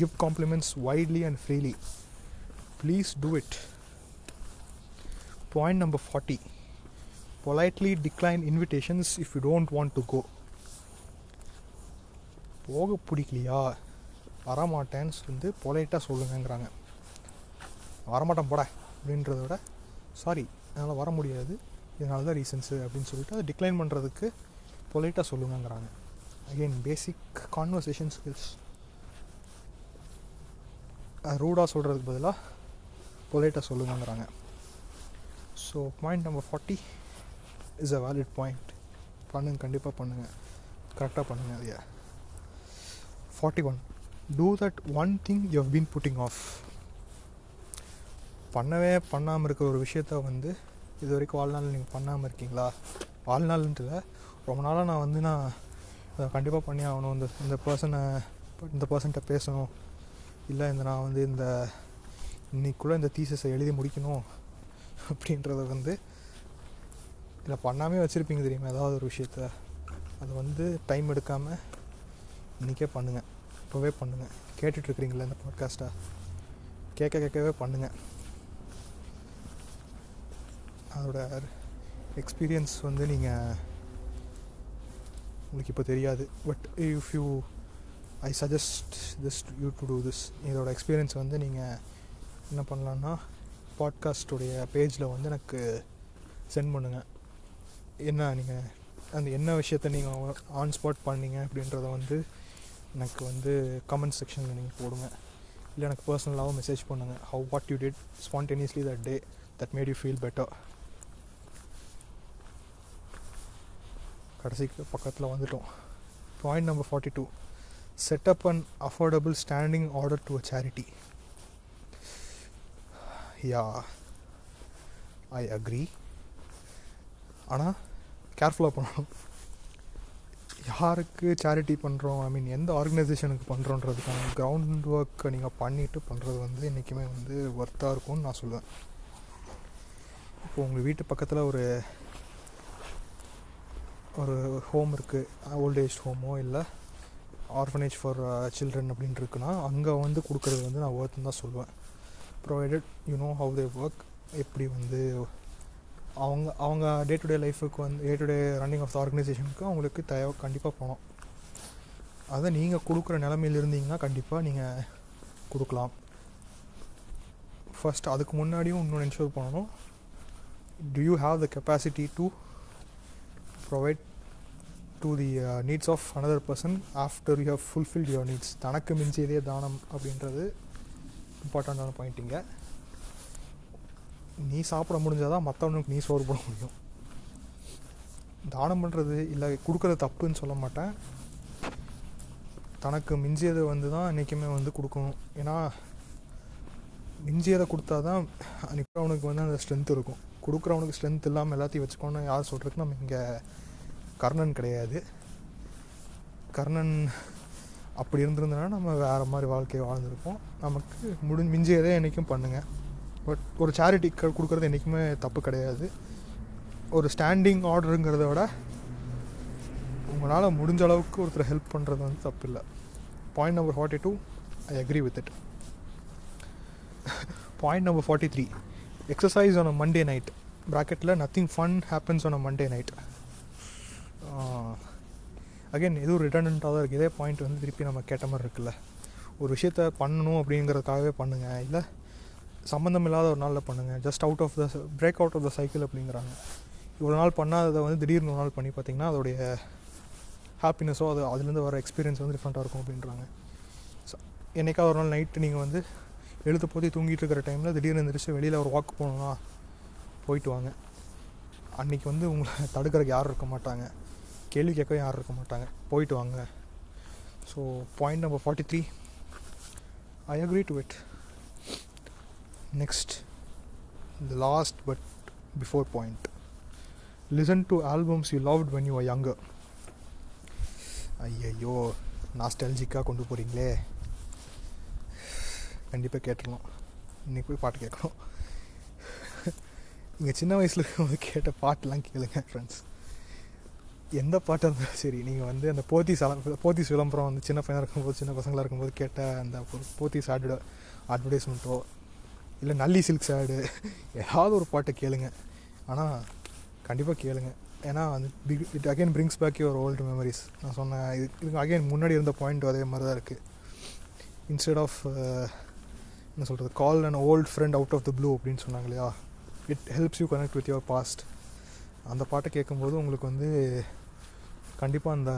give compliments widely and freely please do it point number forty politely decline invitations if you don't want to go போக பிடிக்கலையா? வரமாட்டேன்னு வந்து பொலைட்டாக சொல்லுங்கங்கிறாங்க. வரமாட்டேன் போட அப்படின்றத விட சாரி என்னால் வர முடியாது. இதனால தான் ரீசன்ஸு அப்படின்னு சொல்லிட்டு அதை டிக்ளைன் பண்ணுறதுக்கு பொலைட்டாக சொல்லுங்கங்கிறாங்க. அகெயின் பேசிக் கான்வர்சேஷன் ஸ்கில்ஸ் ரூடாக சொல்கிறதுக்கு பதிலாக பொலைட்டாக சொல்லுங்கங்கிறாங்க. So point number forty is a valid point பண்ணுங்க கண்டிப்பாக பண்ணுங்கள் கரெக்டாக பண்ணுங்கள் அதைய forty one do that one thing you have been putting off பண்ணவே பண்ணாமல் இருக்க ஒரு விஷயத்த வந்து இது வரைக்கும் வாழ்நாள் நீங்கள் பண்ணாமல் இருக்கீங்களா? வாழ்நாள்ன்ட்டு இல்லை ரொம்ப நாளாக நான் வந்து நான் அதை கண்டிப்பாக பண்ணி ஆகணும். இந்த இந்த பர்சனை இந்த பர்சன்கிட்ட பேசணும். இல்லை இந்த நான் வந்து இந்த இன்னைக்குள்ளே இந்த தீசஸை எழுதி முடிக்கணும் அப்படின்றத வந்து இல்லை பண்ணாமே வச்சுருப்பீங்க தெரியுமா? ஏதாவது ஒரு விஷயத்த. அது வந்து டைம் எடுக்காமல் இன்றைக்கே பண்ணுங்கள் இப்போவே பண்ணுங்கள் கேட்டுட்ருக்குறீங்களா இந்த பாட்காஸ்ட்டை கேட்க கேட்கவே பண்ணுங்கள் அதோட எக்ஸ்பீரியன்ஸ் வந்து நீங்கள் உங்களுக்கு இப்போ தெரியாது. But if you I suggest this you to do this இதோட எக்ஸ்பீரியன்ஸ் வந்து நீங்கள் என்ன பண்ணலான்னா பாட்காஸ்ட்டுடைய பேஜில் வந்து எனக்கு சென்ட் பண்ணுங்கள் என்ன நீங்கள் அந்த என்ன விஷயத்த நீங்கள் ஆன் ஸ்பாட் பண்ணீங்க அப்படின்றத வந்து எனக்கு வந்து கமெண்ட் செக்ஷனில் நீங்கள் போடுங்க. இல்லை எனக்கு பர்சனலாகவும் மெசேஜ் பண்ணுங்கள் how what you did spontaneously that day that made you feel better கடைசிக்கு பக்கத்தில் வந்துட்டோம். Point number forty two set up and affordable standing order to a charity yeah I agree ஆனால் கேர்ஃபுல்லாக பண்ணணும். யாருக்கு சேரிட்டி பண்ணுறோம் ஐ மீன் எந்த ஆர்கனைசேஷனுக்கு பண்ணுறோன்றதுக்கான கிரவுண்ட் ஒர்க்கை நீங்கள் பண்ணிவிட்டு பண்ணுறது வந்து என்றைக்குமே வந்து ஒர்த்தாக இருக்கும்னு நான் சொல்லுவேன் இப்போ உங்கள் வீட்டு பக்கத்தில் ஒரு ஒரு ஹோம் இருக்குது ஓல்ட் ஏஜ் ஹோமோ இல்லை ஆர்ஃபனேஜ் ஃபார் சில்ட்ரன் அப்படின்னு இருக்குன்னா அங்கே வந்து கொடுக்குறது வந்து நான் ஒர்த்துன்னு தான் சொல்லுவேன் provided you know how they work எப்படி வந்து அவங்க அவங்க டே டு டே லைஃபுக்கு வந்து day to day running of the ஆர்கனைசேஷனுக்கு அவங்களுக்கு தேவை கண்டிப்பாக போகணும். அதை நீங்கள் கொடுக்குற நிலமையில் இருந்தீங்கன்னா கண்டிப்பாக நீங்கள் கொடுக்கலாம். ஃபஸ்ட் அதுக்கு முன்னாடியும் இன்னொன்று என்ஷூர் பண்ணணும். Do you have the capacity to provide to the needs of another person after you have fulfilled your needs தனக்கு மிஞ்சியதே தானம் அப்படின்றது இம்பார்ட்டண்ட்டான பாயிண்ட்டிங்க நீ சாப்பிட முடிஞ்சாதான் மற்றவனுக்கு நீ சோறு போட முடியும். தானம் பண்ணுறது இல்லை கொடுக்குறது தப்புன்னு சொல்ல மாட்டேன். தனக்கு மிஞ்சியதை வந்து தான் என்றைக்குமே வந்து கொடுக்கணும். ஏன்னா மிஞ்சியதை கொடுத்தா தான் நிற்கிறவனுக்கு வந்து அந்த ஸ்ட்ரென்த் இருக்கும். கொடுக்குறவனுக்கு ஸ்ட்ரென்த் இல்லாமல் எல்லாத்தையும் வச்சுக்கோன்னு யார் சொல்கிறதுக்கு நம்ம இங்கே கர்ணன் கிடையாது. கர்ணன் அப்படி இருந்திருந்தனா நம்ம வேறு மாதிரி வாழ்க்கையை வாழ்ந்திருப்போம். நமக்கு முடி மிஞ்சியதே என்றைக்கும் பண்ணுங்கள் பட் ஒரு சேரிட்டி கொடுக்குறது என்றைக்குமே தப்பு கிடையாது. ஒரு ஸ்டாண்டிங் ஆர்டருங்கிறத விட உங்களால் முடிஞ்ச அளவுக்கு ஒருத்தர் ஹெல்ப் பண்ணுறது வந்து தப்பு இல்லை point number forty two I agree with it point number forty three exercise on a Monday night ப்ராக்கெட்டில் nothing fun happens on a Monday night again எதுவும் ரிட்டர்னண்ட்டாக தான் இருக்குது இதே பாயிண்ட் வந்து திருப்பி நம்ம கேட்ட மாதிரி இருக்குல்ல. ஒரு விஷயத்த பண்ணணும் அப்படிங்கிறதுக்காகவே பண்ணுங்கள் இல்லை சம்மந்தம் இல்லாத ஒரு நாளில் பண்ணுங்கள் just out of the break out of the cycle அப்படிங்கிறாங்க. இவ்வளோ நாள் பண்ணாததை வந்து திடீர்னு ஒரு நாள் பண்ணி பார்த்தீங்கன்னா அதோடைய ஹாப்பினஸோ அது அதுலேருந்து வர எக்ஸ்பீரியன்ஸ் வந்து டிஃப்ரெண்ட்டாக இருக்கும் அப்படின்றாங்க. ஸோ என்னைக்காவது ஒரு நாள் நைட்டு நீங்கள் வந்து எழுத்து போத்தி தூங்கிட்டு இருக்கிற டைமில் திடீர்னு எழுந்திரிச்சு வெளியில் ஒரு வாக் போகணும்னா போயிட்டு வாங்க. அன்றைக்கி வந்து உங்களை தடுக்கிறதுக்கு யாரும் இருக்க மாட்டாங்க. கேள்வி கேட்கவும் யாரும் இருக்க மாட்டாங்க. போயிட்டு வாங்க. So point number forty three I agree to it next the last but before point listen to albums you loved when you are younger ஐயையோ நாஸ்டாலஜிக்காக கொண்டு போகிறீங்களே கண்டிப்பாக கேட்டுடலாம் இன்றைக்கி போய் பாட்டு கேட்கணும். நீங்கள் சின்ன வயசில் இருக்கும்போது கேட்ட பாட்டெலாம் கேளுங்க ஃப்ரெண்ட்ஸ் எந்த பாட்டாக இருந்தாலும் சரி நீங்கள் வந்து அந்த போத்தீஸ் அல போத்தீஸ் விளம்பரம் வந்து சின்ன பையனாக இருக்கும்போது சின்ன பசங்களாக இருக்கும்போது கேட்ட அந்த போத்திஸ் போத்தீஸ் அட்வர்டைஸ்மெண்ட்டோ இல்லை நல்லி சில்க் சேடு ஏதாவது ஒரு பாட்டை கேளுங்க. ஆனால் கண்டிப்பாக கேளுங்க. ஏன்னா வந்து pick it again brings back your old memories நான் சொன்னேன் இது இதுக்கு அகைன் முன்னாடி இருந்த பாயிண்ட் அதே மாதிரி தான் இருக்குது இன்ஸ்டெட் ஆஃப் uh, என்ன சொல்கிறது call and old friend out of the blue அப்படின்னு சொன்னாங்க இல்லையா? It helps you connect with your past அந்த பாட்டை கேட்கும்போது உங்களுக்கு வந்து கண்டிப்பாக அந்த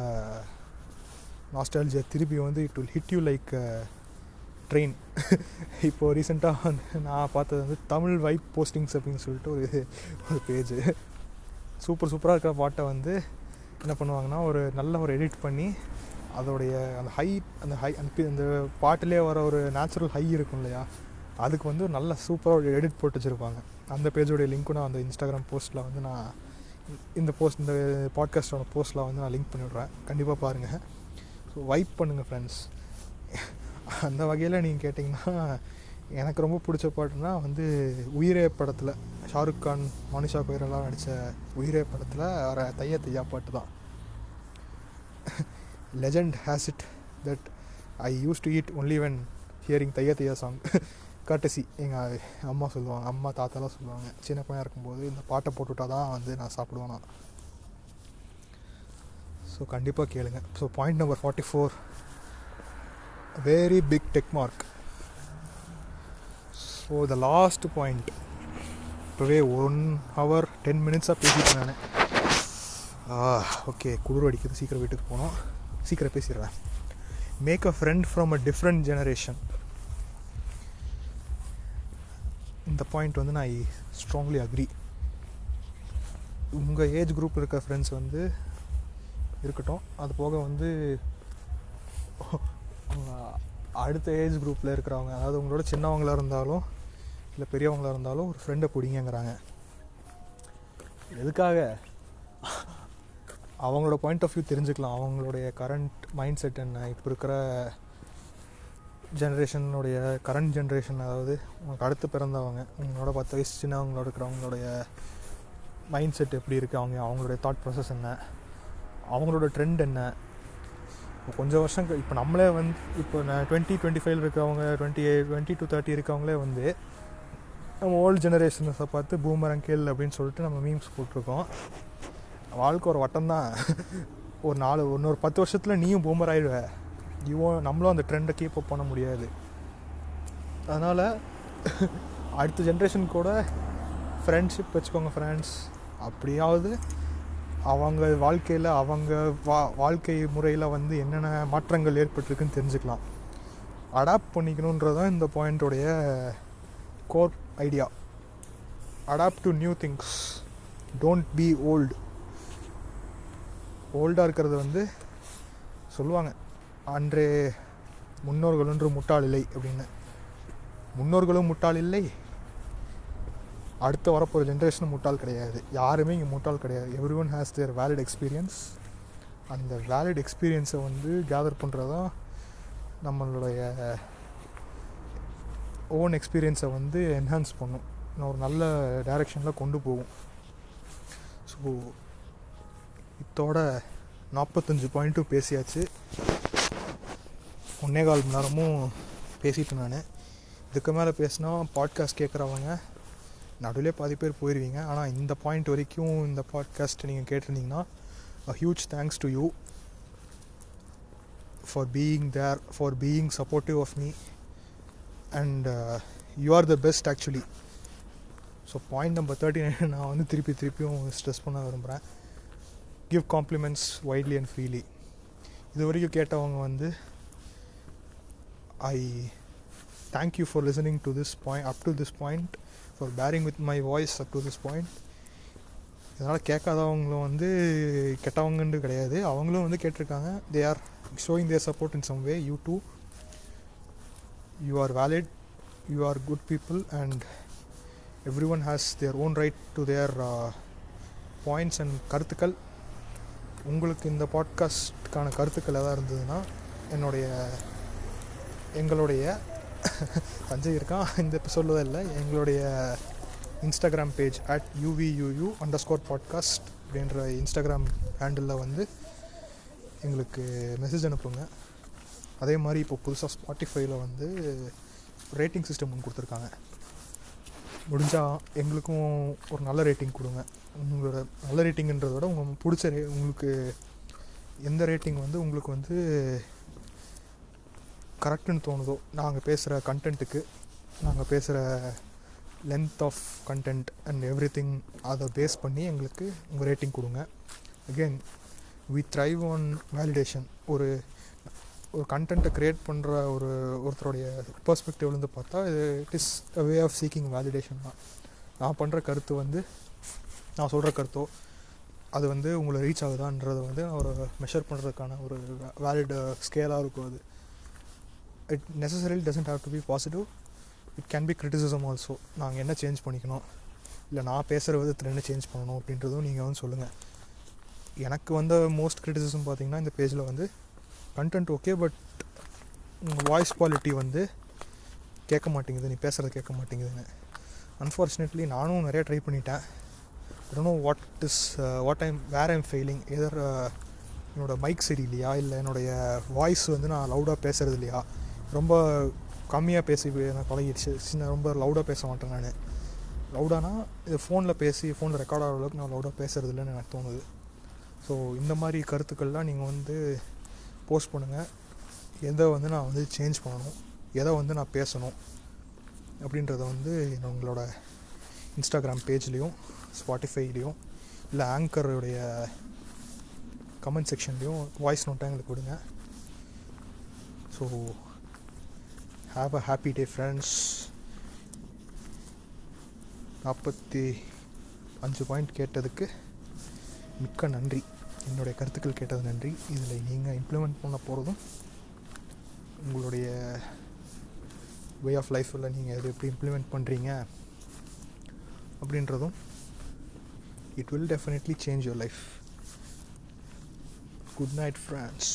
நாஸ்டாலஜியா திருப்பி வந்து it will hit you like train இப்போது ரீசெண்டாக வந்து நான் பார்த்தது வந்து தமிழ் வைப் போஸ்டிங்ஸ் அப்படின்னு சொல்லிட்டு ஒரு ஒரு பேஜு சூப்பர் சூப்பராக இருக்கிற பாட்டை வந்து என்ன பண்ணுவாங்கன்னா ஒரு நல்ல ஒரு எடிட் பண்ணி அதோடைய அந்த ஹை அந்த ஹை அந்த அந்த பாட்டிலே வர ஒரு நேச்சுரல் ஹை இருக்கும் இல்லையா? அதுக்கு வந்து ஒரு நல்ல சூப்பராக ஒரு எடிட் போட்டு வச்சுருப்பாங்க. அந்த பேஜோடைய லிங்க்கும் நான் அந்த இன்ஸ்டாகிராம் போஸ்ட்டில் வந்து நான் இந்த போஸ்ட் இந்த பாட்காஸ்டோட போஸ்ட்டில் வந்து நான் லிங்க் பண்ணிவிட்றேன் கண்டிப்பாக பாருங்கள் ஸோ வைப் பண்ணுங்கள் ஃப்ரெண்ட்ஸ் அந்த வகையில் நீங்கள் கேட்டிங்கன்னா எனக்கு ரொம்ப பிடிச்ச பாட்டுனா வந்து உயிரே படத்தில் ஷாருக் கான் மனிஷா கொய்ரெல்லாம் நடித்த உயிரே படத்தில் வர தைய தையா பாட்டு தான். Legend has it that I use to eat only when hearing தைய தையா சாங் கட்டசி எங்கள் அம்மா சொல்லுவாங்க அம்மா தாத்தாலாம் சொல்லுவாங்க சின்ன பையன் இருக்கும்போது இந்த பாட்டை போட்டுவிட்டா தான் வந்து நான் சாப்பிடுவேன். நான் ஸோ கண்டிப்பாக கேளுங்க. So point number forty four very big tech mark so the last point இப்போவே ஒன் ஹவர் டென் மினிட்ஸாக பேசிட்டு நான் ஓகே ah, குளிர் அடிக்கிறது சீக்கிரம் வீட்டுக்கு போனோம் சீக்கிரம் பேசிடுறேன். Make a friend from a different generation இந்த பாயிண்ட் வந்து நான் ஸ்ட்ராங்லி அக்ரி உங்கள் ஏஜ் குரூப் இருக்க ஃப்ரெண்ட்ஸ் வந்து இருக்கட்டும். அது போக வந்து அடுத்த ஏஜ் குரூப்பில் இருக்கிறவங்க அதாவது உங்களோட சின்னவங்களாக இருந்தாலும் இல்லை பெரியவங்களாக இருந்தாலும் ஒரு ஃப்ரெண்டை பிடிங்கிறாங்க எதுக்காக? அவங்களோட பாயிண்ட் ஆஃப் வியூ தெரிஞ்சுக்கலாம். அவங்களுடைய கரண்ட் மைண்ட் செட் என்ன? இப்போ இருக்கிற ஜென்ரேஷனுடைய கரண்ட் ஜென்ரேஷன் அதாவது உங்களுக்கு அடுத்து பிறந்தவங்க உங்களோட பத்து வயசு சின்னவங்களோட இருக்கிறவங்களுடைய மைண்ட் செட் எப்படி இருக்குது அவங்க அவங்களுடைய தாட் ப்ராசஸ் என்ன? அவங்களோட ட்ரெண்ட் என்ன? இப்போ கொஞ்சம் வருஷம் இப்போ நம்மளே வந்து இப்போ நான் டுவெண்ட்டி டுவெண்ட்டி ஃபைவ் இருக்கவங்க டுவெண்ட்டி டுவெண்ட்டி டூ தேர்ட்டி இருக்கவங்களே வந்து நம்ம ஓல்டு ஜெனரேஷன்ஸை பார்த்து பூமர் அங்கிள் அப்படின்னு சொல்லிட்டு நம்ம மீம்ஸ் போட்டிருக்கோம். வாழ்க்கை ஒரு வட்டம் தான். ஒரு நாலு இன்னொரு பத்து வருஷத்தில் நீயும் பூமர் ஆயிடுவ. இவோ நம்மளும் அந்த ட்ரெண்டை கீப் அப் பண்ண முடியாது. அதனால் அடுத்த ஜென்ரேஷன் கூட ஃப்ரெண்ட்ஷிப் வச்சுக்கோங்க ஃப்ரெண்ட்ஸ் அப்படியாவது அவங்க வாழ்க்கையில் அவங்க வா வாழ்க்கை முறையில் வந்து என்னென்ன மாற்றங்கள் ஏற்பட்டிருக்குன்னு தெரிஞ்சுக்கலாம். அடாப்ட் பண்ணிக்கணுன்றது தான் இந்த பாயிண்ட்டோடைய core idea adapt to new things don't be old ஓல்டாக இருக்கிறது வந்து சொல்லுவாங்க அன்றே முன்னோர்கள் ஒன்று முட்டாள் இல்லை அப்படின்னு. முன்னோர்களும் முட்டாள் இல்லை அடுத்து வரப்போகிற ஜென்ரேஷன் முட்டால் கிடையாது. யாருமே இங்கே மூட்டால் கிடையாது. Every one has their valid experience அந்த வேலிட் எக்ஸ்பீரியன்ஸை வந்து கேதர் பண்ணுறது தான் நம்மளுடைய ஓன் எக்ஸ்பீரியன்ஸை வந்து என்ஹான்ஸ் பண்ணும். இன்னும் ஒரு நல்ல டைரெக்ஷனில் கொண்டு போகும். ஸோ இத்தோட நாற்பத்தஞ்சு பாயிண்ட்டும் பேசியாச்சு. ஒன்னே கால் மணி நேரமும் பேசிட்டேன் நான். இதுக்கு மேலே பேசினா பாட்காஸ்ட் கேட்குறவங்க நடுவில் பாதி பேர் போயிடுவீங்க ஆனால் இந்த பாயிண்ட் வரைக்கும் இந்த பாட்காஸ்ட் நீங்கள் கேட்டிருந்தீங்கன்னா a huge thanks to you for being there for being supportive of me. You are the best actually so point number thirty nine நான் வந்து திருப்பி திருப்பியும் ஸ்ட்ரெஸ் பண்ண விரும்புகிறேன் give compliments widely and freely இது வரைக்கும் கேட்டவங்க வந்து I thank you for listening to this point up to this point for bearing with my voice up to this point இதனால் கேட்காதவங்களும் வந்து கெட்டவங்கன்னு கிடையாது. அவங்களும் வந்து கேட்டிருக்காங்க. They are showing their support in some way you too you are valid you are good people and every one has their own right to their points and கருத்துக்கள். உங்களுக்கு இந்த பாட்காஸ்ட்கான கருத்துக்கள் எதாவது இருந்ததுன்னா என்னுடைய எங்களுடைய சஞ்சய் இருக்கான் இந்த எபிசோடில் இல்லை. எங்களுடைய Instagram page at UVU underscore podcast அப்படின்ற இன்ஸ்டாகிராம் ஹேண்டிலில் வந்து எங்களுக்கு மெசேஜ் அனுப்புங்க. அதே மாதிரி இப்போ புதுசாக ஸ்பாட்டிஃபைல வந்து ரேட்டிங் சிஸ்டம் ஒன்று கொடுத்துருக்காங்க. முடிஞ்சால் எங்களுக்கும் ஒரு நல்ல ரேட்டிங் கொடுங்க. உங்களோட நல்ல ரேட்டிங்கன்றதோட விட உங்கள் பிடிச்ச ரே உங்களுக்கு எந்த ரேட்டிங் வந்து உங்களுக்கு வந்து கரெக்டுன்னு தோணுதோ நாங்கள் பேசுகிற கண்டென்ட்டுக்கு நாங்கள் பேசுகிற length of content and everything அதை பேஸ் பண்ணி எங்களுக்கு உங்கள் ரேட்டிங் கொடுங்க. Again we thrive on validation ஒரு ஒரு கண்டென்ட்டை க்ரியேட் பண்ணுற ஒரு ஒருத்தருடைய பெர்ஸ்பெக்டிவ்லேருந்து பார்த்தா இது it is a way of seeking validation தான். நான் பண்ணுற கருத்து வந்து நான் சொல்கிற கருத்தோ அது வந்து உங்களை ரீச் ஆகுதான்றதை வந்து ஒரு மெஷர் பண்ணுறதுக்கான ஒரு வேலிட் ஸ்கேலாக இருக்கும் அது. It necessary doesn't have to be positive it can be criticism also நாங்கள் என்ன சேஞ்ச் பண்ணிக்கணும்? இல்லை நான் பேசுகிற விதத்தில் என்ன சேஞ்ச் பண்ணணும் அப்படின்றதும் நீங்கள் வந்து சொல்லுங்கள் எனக்கு வந்த மோஸ்ட் கிரிட்டிசிசம் பார்த்தீங்கன்னா இந்த பேஜில் வந்து கண்டென்ட் ஓகே பட் உங்கள் வாய்ஸ் குவாலிட்டி வந்து கேட்க மாட்டேங்குது. நீ பேசுகிறது கேட்க மாட்டேங்குதுன்னு. அன்ஃபார்ச்சுனேட்லி நானும் நிறைய ட்ரை பண்ணிட்டேன். Know what is what I'm where I'm failing either என்னோட மைக் சரி இல்லையா இல்லை என்னுடைய வாய்ஸ் வந்து நான் லவுடாக பேசுகிறது இல்லையா? ரொம்ப கம்மியாக பேசி நான் பழகிடுச்சு. சின்ன ரொம்ப லவுடாக பேச மாட்டேன் நான். லவுடானா இது ஃபோனில் பேசி ஃபோனில் ரெக்கார்ட் ஆகிற அளவுக்கு நான் லவுடாக பேசுறது இல்லைன்னு எனக்கு தோணுது. ஸோ இந்த மாதிரி கருத்துக்கள்லாம் நீங்கள் வந்து போஸ்ட் பண்ணுங்கள் எதை வந்து நான் வந்து சேஞ்ச் பண்ணணும்? எதை வந்து நான் பேசணும்? அப்படின்றத வந்து உங்களோட இன்ஸ்டாகிராம் பேஜ்லேயும் ஸ்பாட்டிஃபைலேயும் இல்லை ஆங்கருடைய கமெண்ட் செக்ஷன்லேயும் வாய்ஸ் நோட்டாக எங்களுக்கு விடுங்க. So have a happy day friends நாற்பத்தி அஞ்சு பாயிண்ட் கேட்டதுக்கு மிக்க நன்றி. என்னுடைய கருத்துக்கள் கேட்டது நன்றி. இதில் நீங்கள் இம்ப்ளிமெண்ட் பண்ண போகிறதும் உங்களுடைய வே ஆஃப் லைஃப்பில் நீங்கள் எது எப்படி இம்ப்ளிமெண்ட் பண்ணுறீங்க அப்படின்றதும் it will definitely change your life good night friends